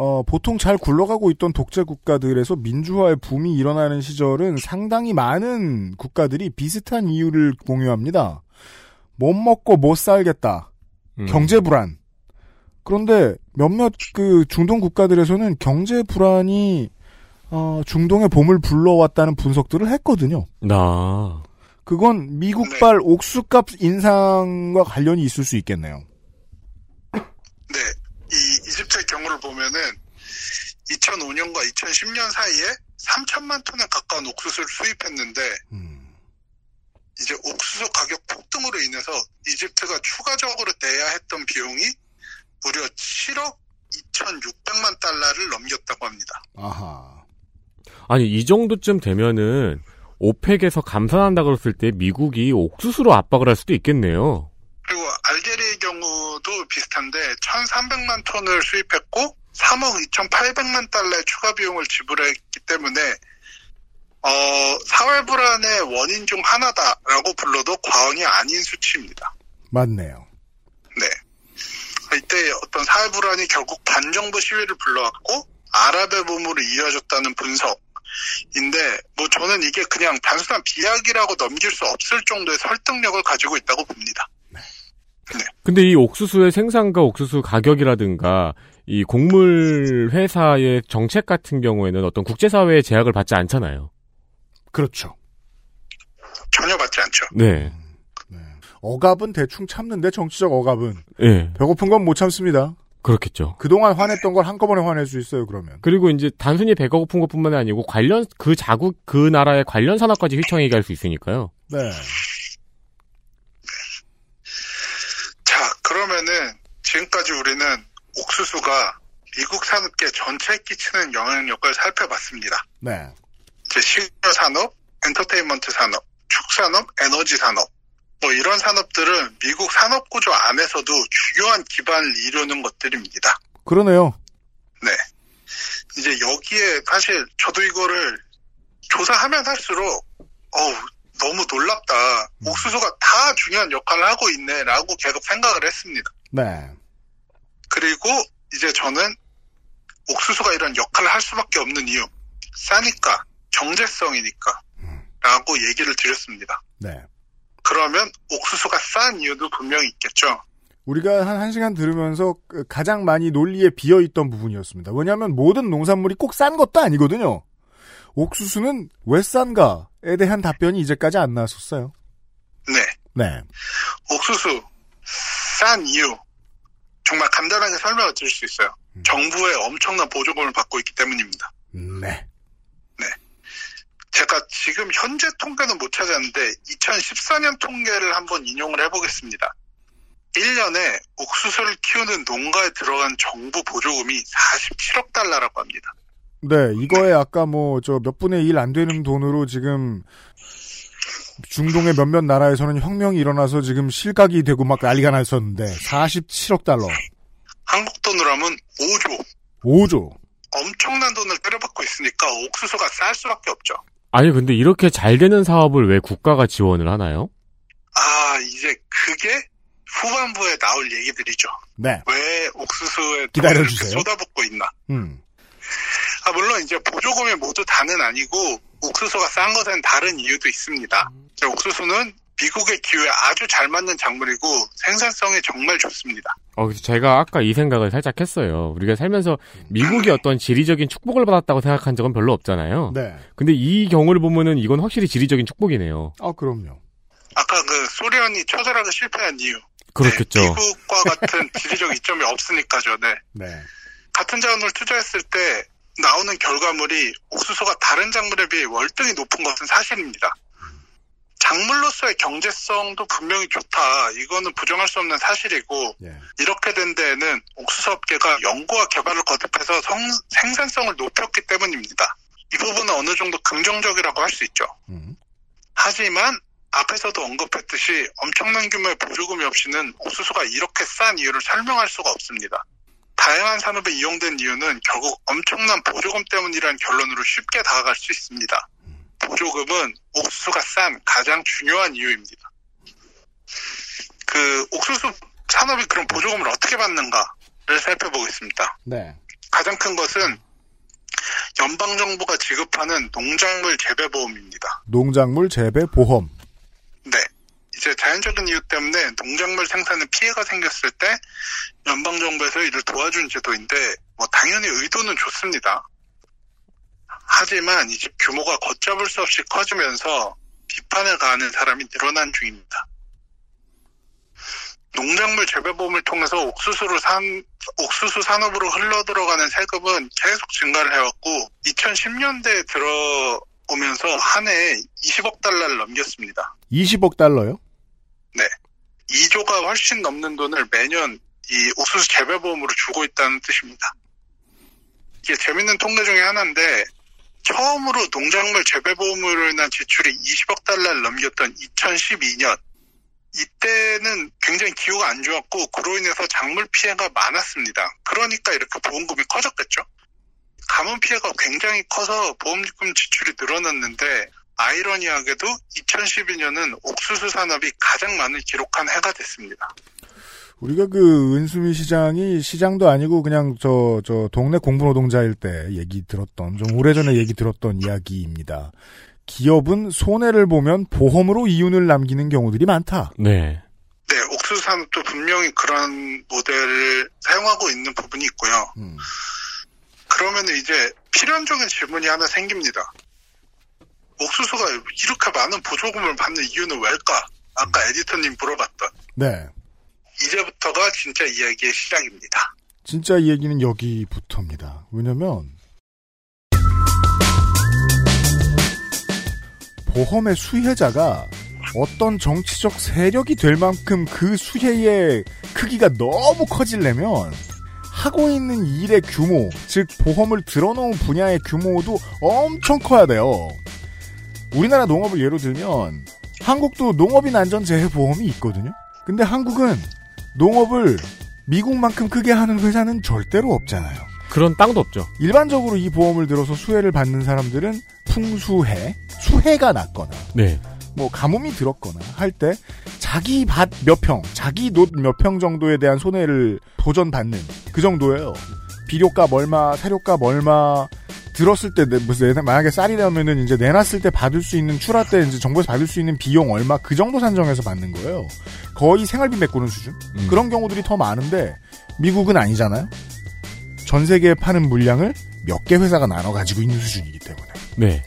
어, 보통 잘 굴러가고 있던 독재 국가들에서 민주화의 붐이 일어나는 시절은 상당히 많은 국가들이 비슷한 이유를 공유합니다. 못 먹고 못 살겠다. 경제 불안. 그런데 몇몇 그 중동 국가들에서는 경제 불안이 어, 중동의 봄을 불러왔다는 분석들을 했거든요. 나. 그건 미국발 옥수값 인상과 관련이 있을 수 있겠네요. 네, 이 이집트의 경우를 보면은 2005년과 2010년 사이에 3천만 톤에 가까운 옥수수를 수입했는데 이제 옥수수 가격 폭등으로 인해서 이집트가 추가적으로 내야 했던 비용이 무려 7억 2,600만 달러를 넘겼다고 합니다. 아하. 아니 이 정도쯤 되면은 오펙에서 감산한다 그랬을 때 미국이 옥수수로 압박을 할 수도 있겠네요. 그리고 알제리의 경우 도 비슷한데 1,300만 톤을 수입했고 3억 2,800만 달러의 추가 비용을 지불했기 때문에 어, 사회 불안의 원인 중 하나다라고 불러도 과언이 아닌 수치입니다. 맞네요. 네. 이때 어떤 사회 불안이 결국 반정부 시위를 불러왔고 아랍의 봄으로 이어졌다는 분석인데 뭐 저는 이게 그냥 단순한 비약이라고 넘길 수 없을 정도의 설득력을 가지고 있다고 봅니다. 근데 이 옥수수의 생산과 옥수수 가격이라든가 이 곡물 회사의 정책 같은 경우에는 어떤 국제사회의 제약을 받지 않잖아요. 그렇죠. 전혀 받지 않죠. 네. 억압은 대충 참는데 정치적 억압은 예. 배고픈 건 못 참습니다. 그렇겠죠. 그동안 화냈던 걸 한꺼번에 화낼 수 있어요. 그러면. 그리고 이제 단순히 배가 고픈 것 뿐만이 아니고 관련 그 자국 그 나라의 관련 산업까지 휘청이게 할 수 있으니까요. 네. 자, 그러면은 지금까지 우리는 옥수수가 미국 산업계 전체에 끼치는 영향력을 살펴봤습니다. 네. 이제 식료 산업, 엔터테인먼트 산업, 축산업, 에너지 산업. 뭐 이런 산업들은 미국 산업 구조 안에서도 중요한 기반을 이루는 것들입니다. 그러네요. 네. 이제 여기에 사실 저도 이거를 조사하면 할수록 어우 너무 놀랍다. 옥수수가 다 중요한 역할을 하고 있네라고 계속 생각을 했습니다. 네. 그리고 이제 저는 옥수수가 이런 역할을 할 수밖에 없는 이유 싸니까 경제성이니까 라고 얘기를 드렸습니다. 네. 그러면 옥수수가 싼 이유도 분명히 있겠죠. 우리가 한 1시간 들으면서 그 가장 많이 논리에 비어있던 부분이었습니다. 왜냐하면 모든 농산물이 꼭 싼 것도 아니거든요. 옥수수는 왜 싼가 에 대한 답변이 이제까지 안 나왔었어요. 네. 네. 옥수수 싼 이유 정말 간단하게 설명을 드릴 수 있어요. 정부의 엄청난 보조금을 받고 있기 때문입니다. 네. 제가 지금 현재 통계는 못 찾았는데 2014년 통계를 한번 인용을 해보겠습니다. 1년에 옥수수를 키우는 농가에 들어간 정부 보조금이 47억 달러라고 합니다. 네, 이거에 아까 뭐 저 몇 분의 1안 되는 돈으로 지금 중동의 몇몇 나라에서는 혁명이 일어나서 지금 실각이 되고 막 난리가 났었는데 47억 달러. 한국 돈으로 하면 5조. 5조. 엄청난 돈을 때려받고 있으니까 옥수수가 쌀 수밖에 없죠. 아니 근데 이렇게 잘 되는 사업을 왜 국가가 지원을 하나요? 아, 이제 그게 후반부에 나올 얘기들이죠. 네. 왜 옥수수에 기다려주세요. 돈을 쏟아붓고 있나. 음. 아, 물론 이제 보조금이 모두 다는 아니고 옥수수가 싼 것엔 다른 이유도 있습니다. 이제 옥수수는 미국의 기후에 아주 잘 맞는 작물이고 생산성이 정말 좋습니다. 어, 그래서 제가 아까 이 생각을 살짝 했어요. 우리가 살면서 미국이 어떤 지리적인 축복을 받았다고 생각한 적은 별로 없잖아요. 네. 근데 이 경우를 보면은 이건 확실히 지리적인 축복이네요. 아, 그럼요. 아까 그 소련이 처절하게 실패한 이유. 그렇겠죠. 미국과 같은 지리적 이점이 없으니까죠. 네. 네. 같은 자원을 투자했을 때 나오는 결과물이 옥수수가 다른 작물에 비해 월등히 높은 것은 사실입니다. 작물로서의 경제성도 분명히 좋다. 이거는 부정할 수 없는 사실이고 이렇게 된 데에는 옥수수 업계가 연구와 개발을 거듭해서 성- 생산성을 높였기 때문입니다. 이 부분은 어느 정도 긍정적이라고 할 수 있죠. 하지만 앞에서도 언급했듯이 엄청난 규모의 보조금이 없이는 옥수수가 이렇게 싼 이유를 설명할 수가 없습니다. 다양한 산업에 이용된 이유는 결국 엄청난 보조금 때문이라는 결론으로 쉽게 다가갈 수 있습니다. 보조금은 옥수수가 싼 가장 중요한 이유입니다. 그 옥수수 산업이 그런 보조금을 어떻게 받는가를 살펴보겠습니다. 네. 가장 큰 것은 연방 정부가 지급하는 농작물 재배 보험입니다. 농작물 재배 보험. 네. 이제 자연적인 이유 때문에 농작물 생산에 피해가 생겼을 때 연방 정부에서 이를 도와주는 제도인데 뭐 당연히 의도는 좋습니다. 하지만 이제 규모가 걷잡을 수 없이 커지면서 비판을 가하는 사람이 늘어난 중입니다. 농작물 재배보험을 통해서 옥수수로 산, 옥수수 산업으로 흘러들어가는 세금은 계속 증가를 해왔고, 2010년대에 들어 오면서 한 해에 20억 달러를 넘겼습니다. 20억 달러요? 네. 2조가 훨씬 넘는 돈을 매년 이 옥수수 재배보험으로 주고 있다는 뜻입니다. 이게 재밌는 통계 중에 하나인데 처음으로 농작물 재배보험으로 인한 지출이 20억 달러를 넘겼던 2012년 이때는 굉장히 기후가 안 좋았고 그로 인해서 작물 피해가 많았습니다. 그러니까 이렇게 보험금이 커졌겠죠. 가뭄 피해가 굉장히 커서 보험금 지출이 늘어났는데 아이러니하게도 2012년은 옥수수 산업이 가장 많은 기록한 해가 됐습니다. 우리가 그 은수미 시장이 시장도 아니고 그냥 저, 저 동네 공부노동자일 때 얘기 들었던, 좀 오래전에 얘기 들었던 이야기입니다. 기업은 손해를 보면 보험으로 이윤을 남기는 경우들이 많다. 네. 네, 옥수수 산업도 분명히 그런 모델을 사용하고 있는 부분이 있고요. 음. 그러면 이제 필연적인 질문이 하나 생깁니다. 옥수수가 이렇게 많은 보조금을 받는 이유는 왜일까? 아까 에디터님 물어봤던 네. 이제부터가 진짜 이야기의 시작입니다. 진짜 이 얘기는 여기부터입니다. 왜냐면, 보험의 수혜자가 어떤 정치적 세력이 될 만큼 그 수혜의 크기가 너무 커지려면 하고 있는 일의 규모, 즉 보험을 들어놓은 분야의 규모도 엄청 커야 돼요. 우리나라 농업을 예로 들면 한국도 농업인 안전재해보험이 있거든요. 근데 한국은 농업을 미국만큼 크게 하는 회사는 절대로 없잖아요. 그런 땅도 없죠. 일반적으로 이 보험을 들어서 수혜를 받는 사람들은 풍수해, 수해가 났거나 네. 뭐 가뭄이 들었거나 할 때 자기 밭 몇 평, 자기 노몇평 정도에 대한 손해를 보전받는 그 정도예요. 비료값 얼마, 사료값 얼마 들었을 때 내- 무슨 내- 만약에 쌀이라면은 이제 내놨을 때 받을 수 있는 출하 때 이제 정부에서 받을 수 있는 비용 얼마 그 정도 산정해서 받는 거예요. 거의 생활비 메꾸는 수준. 음. 그런 경우들이 더 많은데 미국은 아니잖아요. 전 세계에 파는 물량을 몇 개 회사가 나눠 가지고 있는 수준이기 때문에. 네.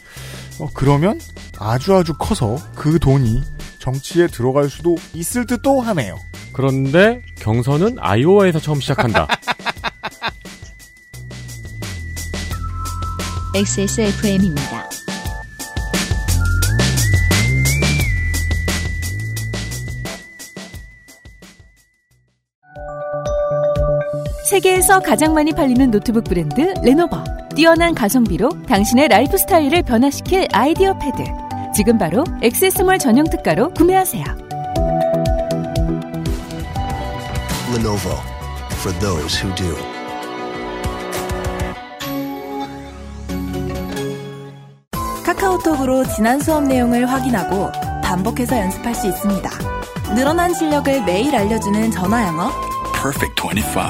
어, 그러면 아주 아주 커서 그 돈이 정치에 들어갈 수도 있을 듯도 하네요. 그런데 경선은 아이오와에서 처음 시작한다. XSFM입니다. 세계에서 가장 많이 팔리는 노트북 브랜드 레노버. 뛰어난 가성비로 당신의 라이프 스타일을 변화시킬 아이디어 패드. 지금 바로 액세스몰 전용 특가로 구매하세요. Lenovo for those who do. 카카오톡으로 지난 수업 내용을 확인하고 반복해서 연습할 수 있습니다. 늘어난 실력을 매일 알려주는 전화 영어. Perfect 25.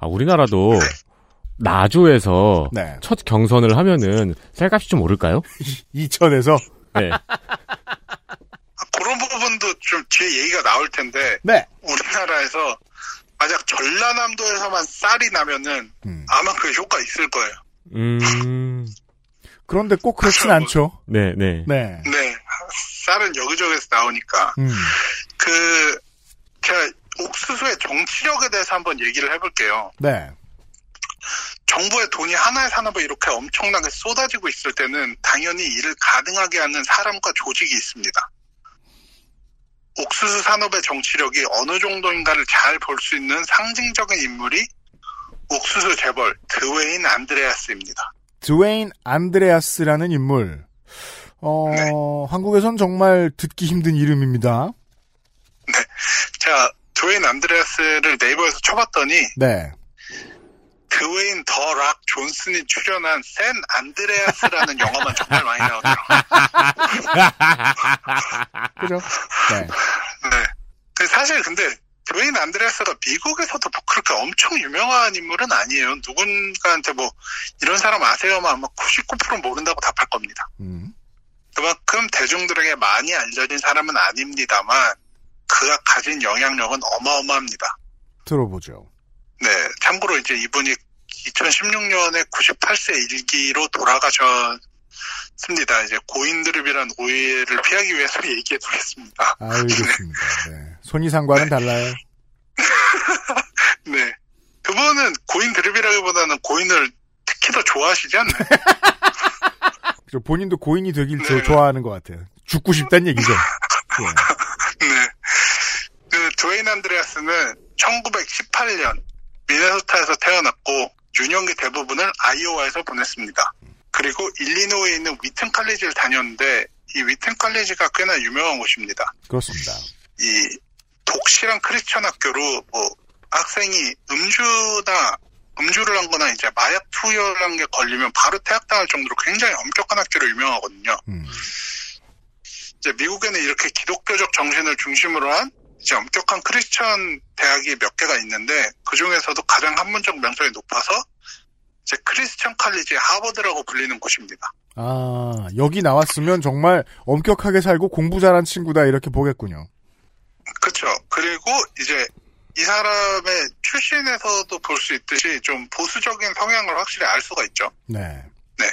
아, 우리나라도 나주에서 네. 첫 경선을 하면은 쌀값이 좀 오를까요? 이천에서 네. 그런 부분도 좀 뒤에 얘기가 나올 텐데 네. 우리나라에서 만약 전라남도에서만 쌀이 나면은 아마 그 효과 있을 거예요. 음. 그런데 꼭 그렇진 않죠. 네, 네. 네. 네, 쌀은 여기저기서 나오니까 음. 그 제가 옥수수의 정치력에 대해서 한번 얘기를 해볼게요. 네. 정부의 돈이 하나의 산업에 이렇게 엄청나게 쏟아지고 있을 때는 당연히 이를 가능하게 하는 사람과 조직이 있습니다. 옥수수 산업의 정치력이 어느 정도인가를 잘 볼 수 있는 상징적인 인물이 옥수수 재벌 드웨인 안드레아스입니다. 드웨인 안드레아스라는 인물. 어, 네. 한국에선 정말 듣기 힘든 이름입니다. 제가 드웨인 안드레아스를 네이버에서 쳐봤더니 네. 드웨인 더 락 존슨이 출연한 샌 안드레아스라는 영화만 정말 많이 나오더라고요. 그죠? 네. 네. 그 사실 근데 드웨인 안드레아스가 미국에서도 뭐 그렇게 엄청 유명한 인물은 아니에요. 누군가한테 뭐 이런 사람 아세요만 아마 99% 모른다고 답할 겁니다. 음. 그만큼 대중들에게 많이 알려진 사람은 아닙니다만 그가 가진 영향력은 어마어마합니다. 들어보죠. 네, 참고로 이제 이분이 2016년에 98세 일기로 돌아가셨습니다. 이제 고인드립이란 오해를 피하기 위해서 얘기해 두겠습니다. 알겠습니다. 네. 손이상과는 달라요. 좋아한다기보다는 고인을 특히 더 좋아하시지 않나요? 저 본인도 고인이 되길 네. 저 좋아하는 것 같아요. 죽고 싶다는 얘기죠. 예. 네. 그 드웨인 안드레아스는 1918년 미네소타에서 태어났고 유년기 대부분을 아이오와에서 보냈습니다. 그리고 일리노이에 있는 위튼 칼리지를 다녔는데 이 위튼 칼리지가 꽤나 유명한 곳입니다. 그렇습니다. 이 독실한 크리스천 학교로 뭐 학생이 음주나 음주를 한 거나 이제 마약 투여한 게 걸리면 바로 퇴학당할 정도로 굉장히 엄격한 학교로 유명하거든요. 이제 미국에는 이렇게 기독교적 정신을 중심으로 한 이제 엄격한 크리스천 대학이 몇 개가 있는데 그 중에서도 가장 학문적 명성이 높아서 이제 크리스천 칼리지 하버드라고 불리는 곳입니다. 아, 여기 나왔으면 정말 엄격하게 살고 공부 잘한 친구다 이렇게 보겠군요. 그렇죠. 그리고 이제 이 사람의 출신에서도 볼 수 있듯이 좀 보수적인 성향을 확실히 알 수가 있죠. 네. 네.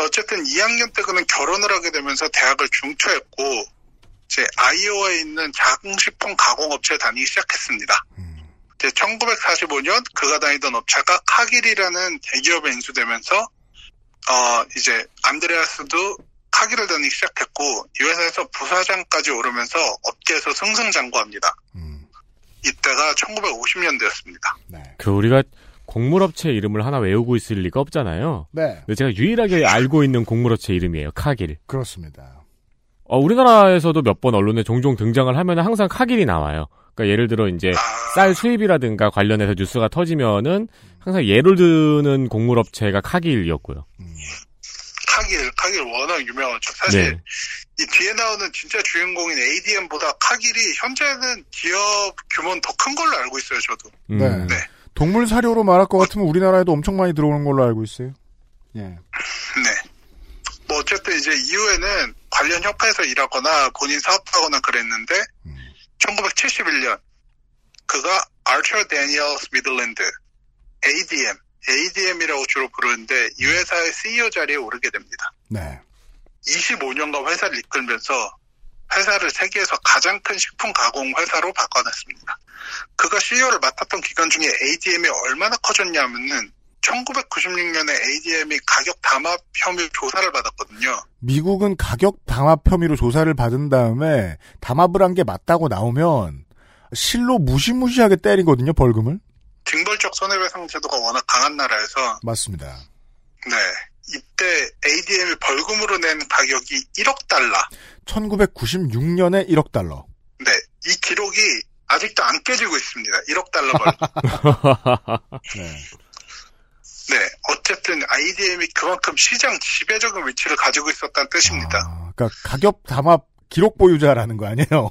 어쨌든 2학년 때 그는 결혼을 하게 되면서 대학을 중퇴했고 이 제 아이오와에 있는 자궁식품 가공업체에 다니기 시작했습니다. 이제 1945년 그가 다니던 업체가 카길이라는 대기업에 인수되면서 어 이제 안드레아스도 카길을 다니기 시작했고 이 회사에서 부사장까지 오르면서 업계에서 승승장구합니다. 이때가 1950년대였습니다. 그 우리가 곡물업체 이름을 하나 외우고 있을 리가 없잖아요. 네. 근데 제가 유일하게 알고 있는 곡물업체 이름이에요. 카길. 그렇습니다. 어, 우리나라에서도 몇 번 언론에 종종 등장을 하면 항상 카길이 나와요. 그러니까 예를 들어 이제 쌀 수입이라든가 관련해서 뉴스가 터지면은 항상 예를 드는 곡물업체가 카길이었고요. 카길, 카길 워낙 유명하죠. 사실 네. 이 뒤에 나오는 진짜 주인공인 ADM보다 카길이 현재는 기업 규모는 더 큰 걸로 알고 있어요, 저도. 음. 네. 동물 사료로 말할 것 같으면 우리나라에도 엄청 많이 들어오는 걸로 알고 있어요. 예. 네. 뭐 어쨌든 이제 이후에는 관련 협회에서 일하거나 본인 사업하거나 그랬는데 1971년 그가 아처 데니얼스 미들랜드 ADM ADM이라고 주로 부르는데 이 회사의 CEO 자리에 오르게 됩니다. 네. 25년간 회사를 이끌면서 회사를 세계에서 가장 큰 식품 가공 회사로 바꿔놨습니다. 그가 CEO를 맡았던 기간 중에 ADM이 얼마나 커졌냐면은 1996년에 ADM이 가격 담합 혐의 조사를 받았거든요. 미국은 가격 담합 혐의로 조사를 받은 다음에 담합을 한 게 맞다고 나오면 실로 무시무시하게 때리거든요, 벌금을. 징벌적 손해배상 제도가 워낙 강한 나라에서 맞습니다. 네 이때 ADM이 벌금으로 낸 가격이 1억 달러. 1996년에 1억 달러. 네, 이 기록이 아직도 안 깨지고 있습니다. 1억 달러 벌금. 네. 네, 어쨌든 ADM이 그만큼 시장 지배적인 위치를 가지고 있었다는 뜻입니다. 그러니까 가격 담합 기록 보유자라는 거 아니에요?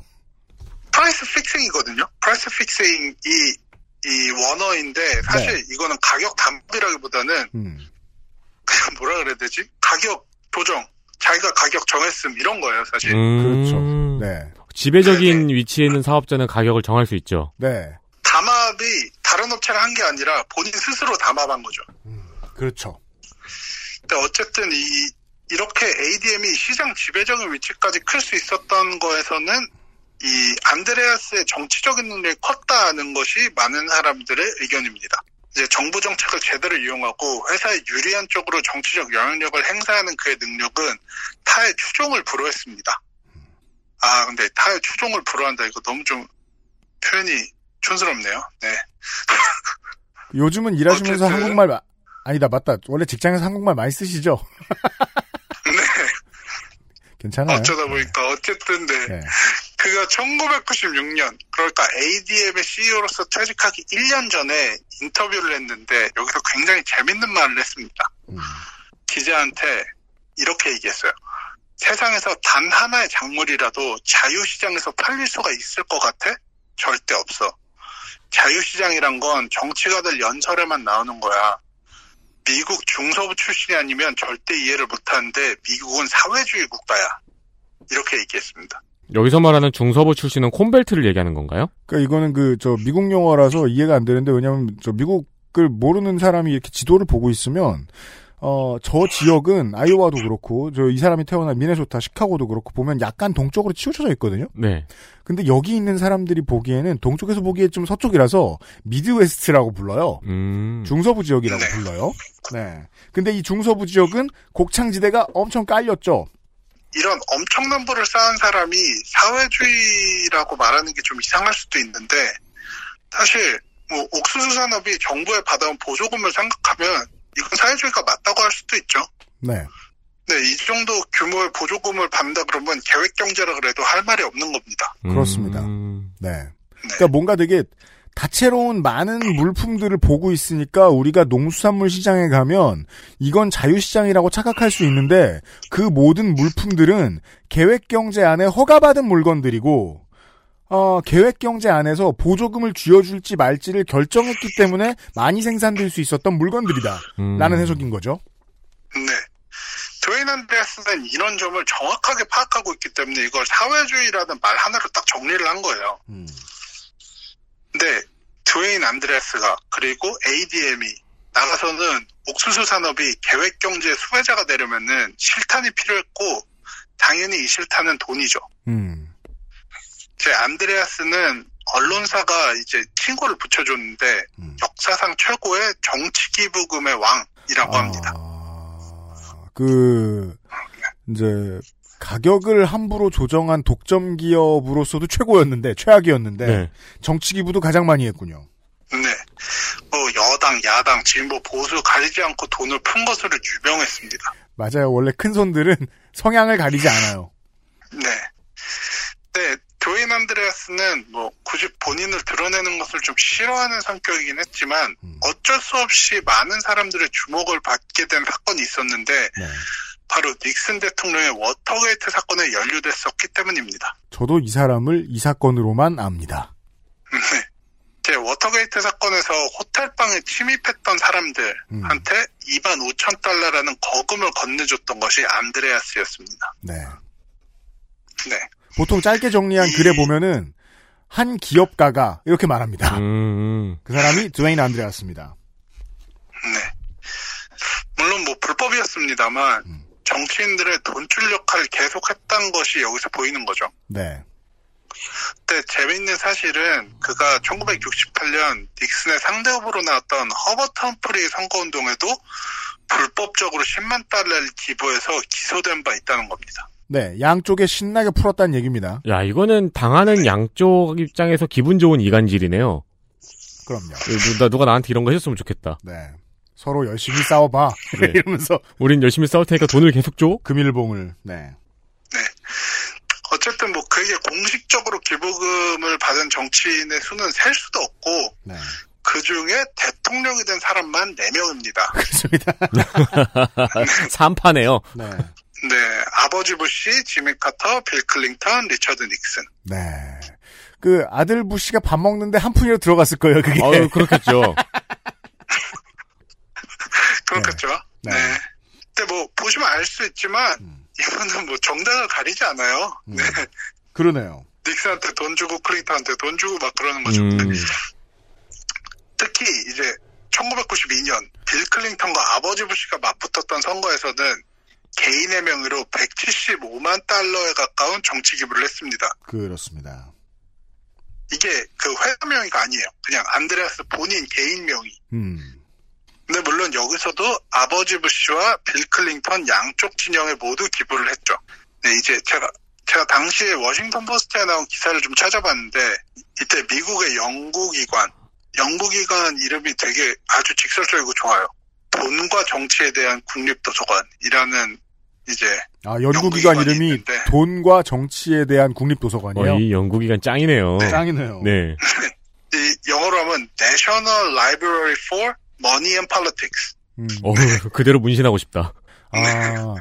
price fixing이거든요. price fixing이 이 원어인데 사실 이거는 가격 담합이라기보다는 음. 그냥 뭐라 그래야 되지? 가격 조정. 자기가 가격 정했음 이런 거예요, 사실. 그렇죠. 음. 네. 지배적인 위치에 있는 사업자는 가격을 정할 수 있죠. 네. 담합이 다른 업체랑 한게 아니라 본인 스스로 담합한 거죠. 그렇죠. 근데 어쨌든 이 이렇게 ADM이 시장 지배적인 위치까지 클 수 있었던 거에서는 이 안드레아스의 정치적인 능력이 컸다는 것이 많은 사람들의 의견입니다. 이제 정부 정책을 제대로 이용하고 회사에 유리한 쪽으로 정치적 영향력을 행사하는 그의 능력은 타의 추종을 불허했습니다. 아 근데 타의 추종을 불허한다 이거 너무 좀 표현이 촌스럽네요. 네. 요즘은 일하시면서 한국말 마- 아니다 맞다 원래 직장에서 한국말 많이 쓰시죠? 괜찮아요. 어쩌다 보니까 어쨌든 네. 네. 그가 1996년 그러니까 ADM의 CEO로서 퇴직하기 1년 전에 인터뷰를 했는데 여기서 굉장히 재밌는 말을 했습니다. 기자한테 이렇게 얘기했어요. 세상에서 단 하나의 작물이라도 자유시장에서 팔릴 수가 있을 것 같아? 절대 없어. 자유시장이란 건 정치가들 연설에만 나오는 거야. 미국 중서부 출신이 아니면 절대 이해를 못하는데 미국은 사회주의 국가야. 이렇게 얘기했습니다. 여기서 말하는 중서부 출신은 콘벨트를 얘기하는 건가요? 그러니까 이거는 그 저 미국 용어라서 이해가 안 되는데 왜냐하면 저 미국을 모르는 사람이 이렇게 지도를 보고 있으면 어, 저 지역은 아이오와도 그렇고 저 이 사람이 태어난 미네소타, 시카고도 그렇고 보면 약간 동쪽으로 치우쳐져 있거든요. 네. 근데 여기 있는 사람들이 보기에는 동쪽에서 보기에 좀 서쪽이라서 미드웨스트라고 불러요. 음. 중서부 지역이라고 불러요. 네. 근데 이 중서부 지역은 곡창지대가 엄청 깔렸죠. 이런 엄청난 부를 쌓은 사람이 사회주의라고 말하는 게 좀 이상할 수도 있는데 사실 뭐 옥수수 산업이 정부에 받아온 보조금을 생각하면 이건 사회주의가 맞다고 할 수도 있죠. 네. 네, 이 정도 규모의 보조금을 받는다 그러면 계획 경제라 그래도 할 말이 없는 겁니다. 그렇습니다. 네. 그러니까 뭔가 되게 다채로운 많은 물품들을 보고 있으니까 우리가 농수산물 시장에 가면 이건 자유시장이라고 착각할 수 있는데 그 모든 물품들은 계획 경제 안에 허가받은 물건들이고 어, 계획 경제 안에서 보조금을 쥐어줄지 말지를 결정했기 때문에 많이 생산될 수 있었던 물건들이다. 음. 라는 해석인 거죠. 네. 드웨인 안드레스는 이런 점을 정확하게 파악하고 있기 때문에 이걸 사회주의라는 말 하나로 딱 정리를 한 거예요. 근데 드웨인 안드레스가 그리고 ADM이 나가서는 옥수수 산업이 계획 경제의 수혜자가 되려면은 실탄이 필요했고 당연히 이 실탄은 돈이죠. 음. 제 안드레아스는 언론사가 이제 친구를 붙여줬는데 역사상 최고의 정치 기부금의 왕이라고 합니다. 그, 이제, 가격을 함부로 조정한 독점 기업으로서도 최고였는데, 최악이었는데, 네. 정치 기부도 가장 많이 했군요. 네. 뭐 여당, 야당, 진보, 보수 가리지 않고 돈을 푼 것으로 유명했습니다. 맞아요. 원래 큰 손들은 성향을 가리지 않아요. 네. 네, 드웨인 안드레아스는 뭐 굳이 본인을 드러내는 것을 좀 싫어하는 성격이긴 했지만 어쩔 수 없이 많은 사람들의 주목을 받게 된 사건이 있었는데 바로 닉슨 대통령의 워터게이트 사건에 연루됐었기 때문입니다. 저도 이 사람을 이 사건으로만 압니다. 네. 제 워터게이트 사건에서 호텔방에 침입했던 사람들한테 2만 5천 달러라는 거금을 건네줬던 것이 안드레아스였습니다. 네. 네. 보통 짧게 정리한 글에 보면은, 한 기업가가 이렇게 말합니다. 음. 그 사람이 드웨인 안드레아스입니다. 네. 물론 뭐 불법이었습니다만 정치인들의 돈줄 역할을 계속했던 것이 여기서 보이는 거죠. 네. 근데 재미있는 사실은 그가 1968년 닉슨의 상대 후보로 나왔던 허버트 험프리 선거운동에도 불법적으로 10만 달러를 기부해서 기소된 바 있다는 겁니다. 네. 양쪽에 신나게 풀었다는 얘기입니다. 야, 이거는 당하는 양쪽 입장에서 기분 좋은 이간질이네요. 그럼요. 누가, 누가 나한테 이런 거 해줬으면 좋겠다. 네. 서로 열심히 싸워봐. 네. 이러면서. 우린 열심히 싸울 테니까 돈을 계속 줘? 금일봉을, 네. 어쨌든 뭐 그게 공식적으로 기부금을 받은 정치인의 수는 셀 수도 없고 네. 그 중에 대통령이 된 사람만 4명입니다. 그렇습니다. 3파네요. 네. 네, 아버지 부시, 지미 카터, 빌 클링턴, 리처드 닉슨. 네. 그 아들 부씨가 밥 먹는데 한 푼이라도 들어갔을 거예요, 그게. 아유, 그렇겠죠. 그렇겠죠. 네. 근데 뭐 보시면 알 수 있지만 이분은 뭐 정당을 가리지 않아요. 네. 그러네요. 닉슨한테 돈 주고 클링턴한테 돈 주고 막 그러는 거죠. 음. 특히 이제 1992년 빌 클링턴과 아버지 부시가 맞붙었던 선거에서는 개인의 명의로 175만 달러에 가까운 정치 기부를 했습니다. 그렇습니다. 이게 그 회사 명의가 아니에요. 그냥 안드레아스 본인 개인 명의. 음. 근데 물론 여기서도 아버지 부시와 빌 클린턴 양쪽 진영에 모두 기부를 했죠. 네, 이제 제가 제가 당시에 워싱턴 포스트에 나온 기사를 좀 찾아봤는데 이때 미국의 연구기관 연구기관 이름이 되게 아주 직설적이고 좋아요. 돈과 정치에 대한 국립도서관이라는 이제 아, 연구기관 이름이 있는데. 돈과 정치에 대한 국립도서관이에요. 어, 이 연구기관 짱이네요. 짱이네요. 네. 이 영어로 하면 National Library for Money and Politics. 어, 그대로 문신하고 싶다. 아,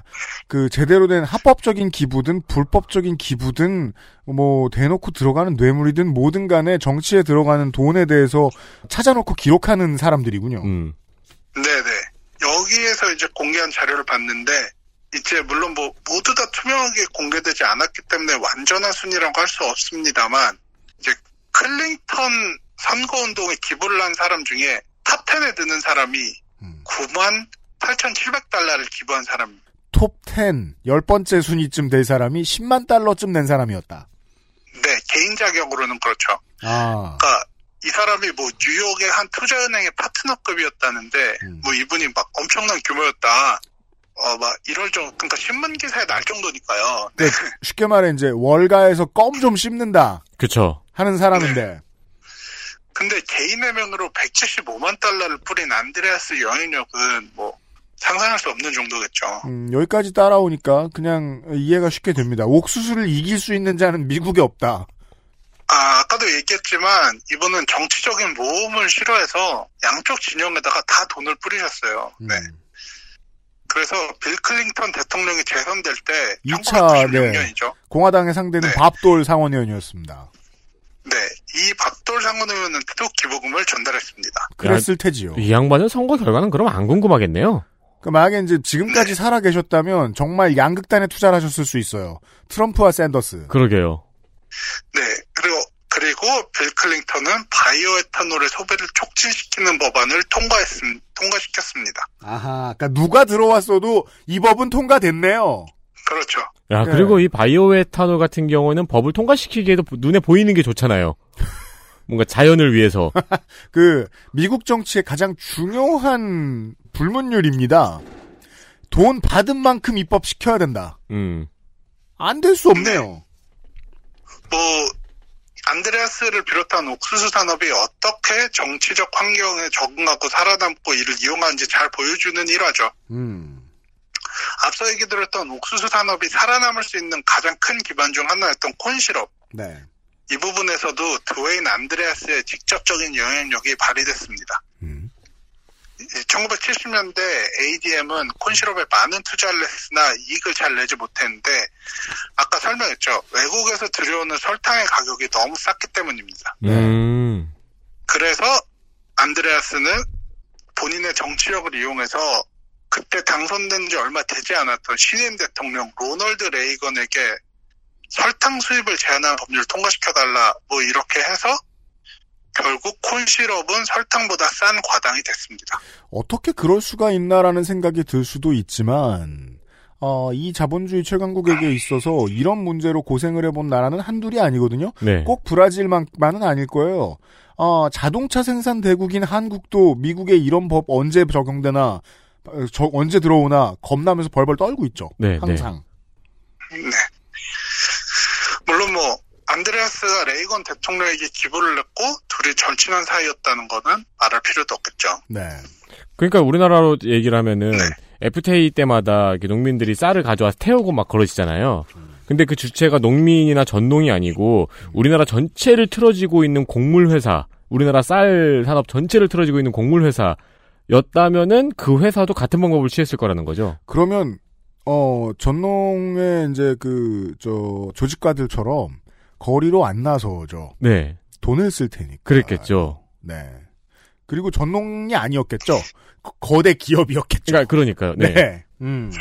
그 제대로 된 합법적인 기부든 불법적인 기부든 뭐 대놓고 들어가는 뇌물이든 뭐든 간에 정치에 들어가는 돈에 대해서 찾아놓고 기록하는 사람들이군요. 음. 네네. 여기에서 이제 공개한 자료를 봤는데, 이제 물론 뭐 모두 다 투명하게 공개되지 않았기 때문에 완전한 순위라고 할 수 없습니다만, 이제 클린턴 선거운동에 기부를 한 사람 중에 탑10에 드는 사람이 9만 8,700달러를 기부한 사람. 톱 10, 열 번째 순위쯤 될 사람이 10만 달러쯤 낸 사람이었다. 네, 개인 자격으로는 그렇죠. 아. 그러니까 이 사람이 뭐 뉴욕의 한 투자은행의 파트너급이었다는데 음. 뭐 이분이 막 엄청난 규모였다. 어 막 이럴 정도 그러니까 신문 기사에 날 정도니까요. 네, 쉽게 말해 이제 월가에서 껌 좀 씹는다 그쵸. 하는 사람인데 근데 개인의 명으로 175만 달러를 뿌린 안드레아스 영향력은 뭐 상상할 수 없는 정도겠죠. 음, 여기까지 따라오니까 그냥 이해가 쉽게 됩니다. 옥수수를 이길 수 있는 자는 미국에 없다. 아, 아까도 얘기했지만 이분은 정치적인 모험을 싫어해서 양쪽 진영에다가 다 돈을 뿌리셨어요. 네. 그래서 빌 클린턴 대통령이 재선될 때 2차 네. 1996년이죠. 공화당의 상대는 밥 돌 상원의원이었습니다. 네, 이 밥 돌 상원의원한테도 기부금을 전달했습니다. 그랬을 테지요. 이 양반은 선거 결과는 그럼 안 궁금하겠네요. 그 만약에 이제 지금까지 살아 계셨다면 정말 양극단에 투자를 하셨을 수 있어요. 트럼프와 샌더스. 그러게요. 네, 그리고 그리고 빌 클린턴은 바이오 에탄올의 소비를 촉진시키는 법안을 통과했음 통과시켰습니다. 아하, 그러니까 누가 들어왔어도 이 법은 통과됐네요. 그렇죠. 야, 네. 그리고 이 바이오 에탄올 같은 경우는 법을 통과시키기에도 눈에 보이는 게 좋잖아요. 뭔가 자연을 위해서. 그 미국 정치의 가장 중요한 불문율입니다. 돈 받은 만큼 입법시켜야 된다. 음. 안 될 수 없네요. 뭐 안드레아스를 비롯한 옥수수 산업이 어떻게 정치적 환경에 적응하고 살아남고 이를 이용하는지 잘 보여주는 일화죠. 음. 앞서 얘기 들었던 옥수수 산업이 살아남을 수 있는 가장 큰 기반 중 하나였던 콘시럽. 네. 이 부분에서도 드웨인 안드레아스의 직접적인 영향력이 발휘됐습니다. 1970년대 ADM은 콘시럽에 많은 투자를 했으나 이익을 잘 내지 못했는데 아까 설명했죠. 외국에서 들여오는 설탕의 가격이 너무 쌌기 때문입니다. 음. 그래서 안드레아스는 본인의 정치력을 이용해서 그때 당선된 지 얼마 되지 않았던 신임 대통령 로널드 레이건에게 설탕 수입을 제한하는 법률을 통과시켜달라 뭐 이렇게 해서 결국 콘시럽은 설탕보다 싼 과당이 됐습니다. 어떻게 그럴 수가 있나라는 생각이 들 수도 있지만 어, 이 자본주의 최강국에게 있어서 이런 문제로 고생을 해본 나라는 한둘이 아니거든요. 네. 꼭 브라질만만은 아닐 거예요. 어, 자동차 생산 대국인 한국도 미국의 이런 법 언제 적용되나 어, 저- 언제 들어오나 겁나면서 벌벌 떨고 있죠. 네, 항상. 네. 물론 뭐 안드레아스가 레이건 대통령에게 기부를 했고 둘이 절친한 사이였다는 거는 말할 필요도 없겠죠. 네. 그러니까 우리나라로 얘기를 하면은 FTA 때마다 농민들이 쌀을 가져와서 태우고 막 그러시잖아요. 근데 그 주체가 농민이나 전농이 아니고 우리나라 전체를 틀어지고 있는 곡물 회사, 우리나라 쌀 산업 전체를 틀어지고 있는 곡물 회사였다면은 그 회사도 같은 방법을 취했을 거라는 거죠. 그러면 어 전농의 이제 그 저 조직가들처럼 거리로 안 나서죠. 네. 돈을 쓸 테니까. 그랬겠죠. 네. 그리고 전농이 아니었겠죠. 거- 거대 기업이었겠죠. 그러니까 그러니까요. 네. 네. 음.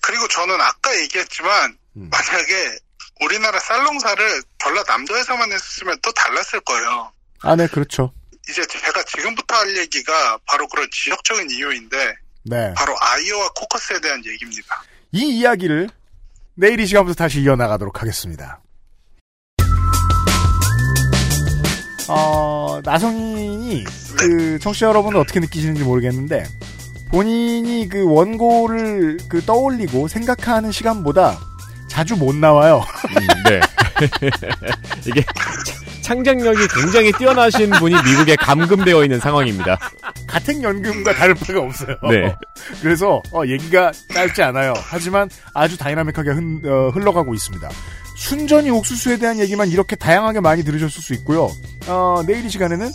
그리고 저는 아까 얘기했지만 음. 만약에 우리나라 쌀농사를 전라남도에서만 했으면 또 달랐을 거예요. 아, 네, 그렇죠. 이제 제가 지금부터 할 얘기가 바로 그런 지역적인 이유인데 네. 바로 아이오와 코커스에 대한 얘기입니다. 이 이야기를 내일 이 시간부터 다시 이어나가도록 하겠습니다. 어, 나성인이 그 청취자 여러분은 어떻게 느끼시는지 모르겠는데 본인이 그 원고를 그 떠올리고 생각하는 시간보다 자주 못 나와요. 네. 이게 창작력이 굉장히 뛰어나신 분이 미국에 감금되어 있는 상황입니다. 가택연금과 다를 바가 없어요. 네. 그래서 어, 얘기가 짧지 않아요. 하지만 아주 다이나믹하게 흔- 어, 흘러가고 있습니다. 순전히 옥수수에 대한 얘기만 이렇게 다양하게 많이 들으셨을 수 있고요. 어, 내일 이 시간에는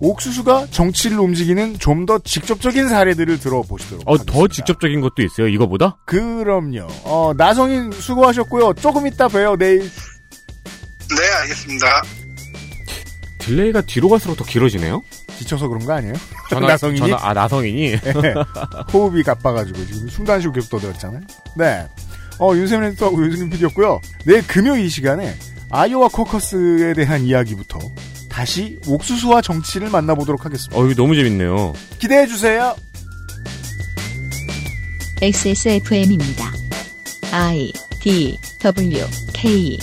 옥수수가 정치를 움직이는 좀 더 직접적인 사례들을 들어보시도록 어, 더 직접적인 것도 있어요, 이거보다? 그럼요. 어, 나성인 수고하셨고요. 조금 이따 봬요. 내일. 네, 알겠습니다. delay가 뒤로 갈수록 더 길어지네요? 지쳐서 그런 거 아니에요? 전화- 나성인이? 전화- 아, 나성인이? 네. 호흡이 가빠가지고 지금 숨도 안 쉬고 계속 떠들었잖아요. 네. 어, 윤세민 에디터하고 윤승민 PD였고요. 내일 금요일 이 시간에 아이오와 코커스에 대한 이야기부터 다시 옥수수와 정치를 만나보도록 하겠습니다. 어, 이거 너무 재밌네요. 기대해 주세요. XSFM입니다. I D W K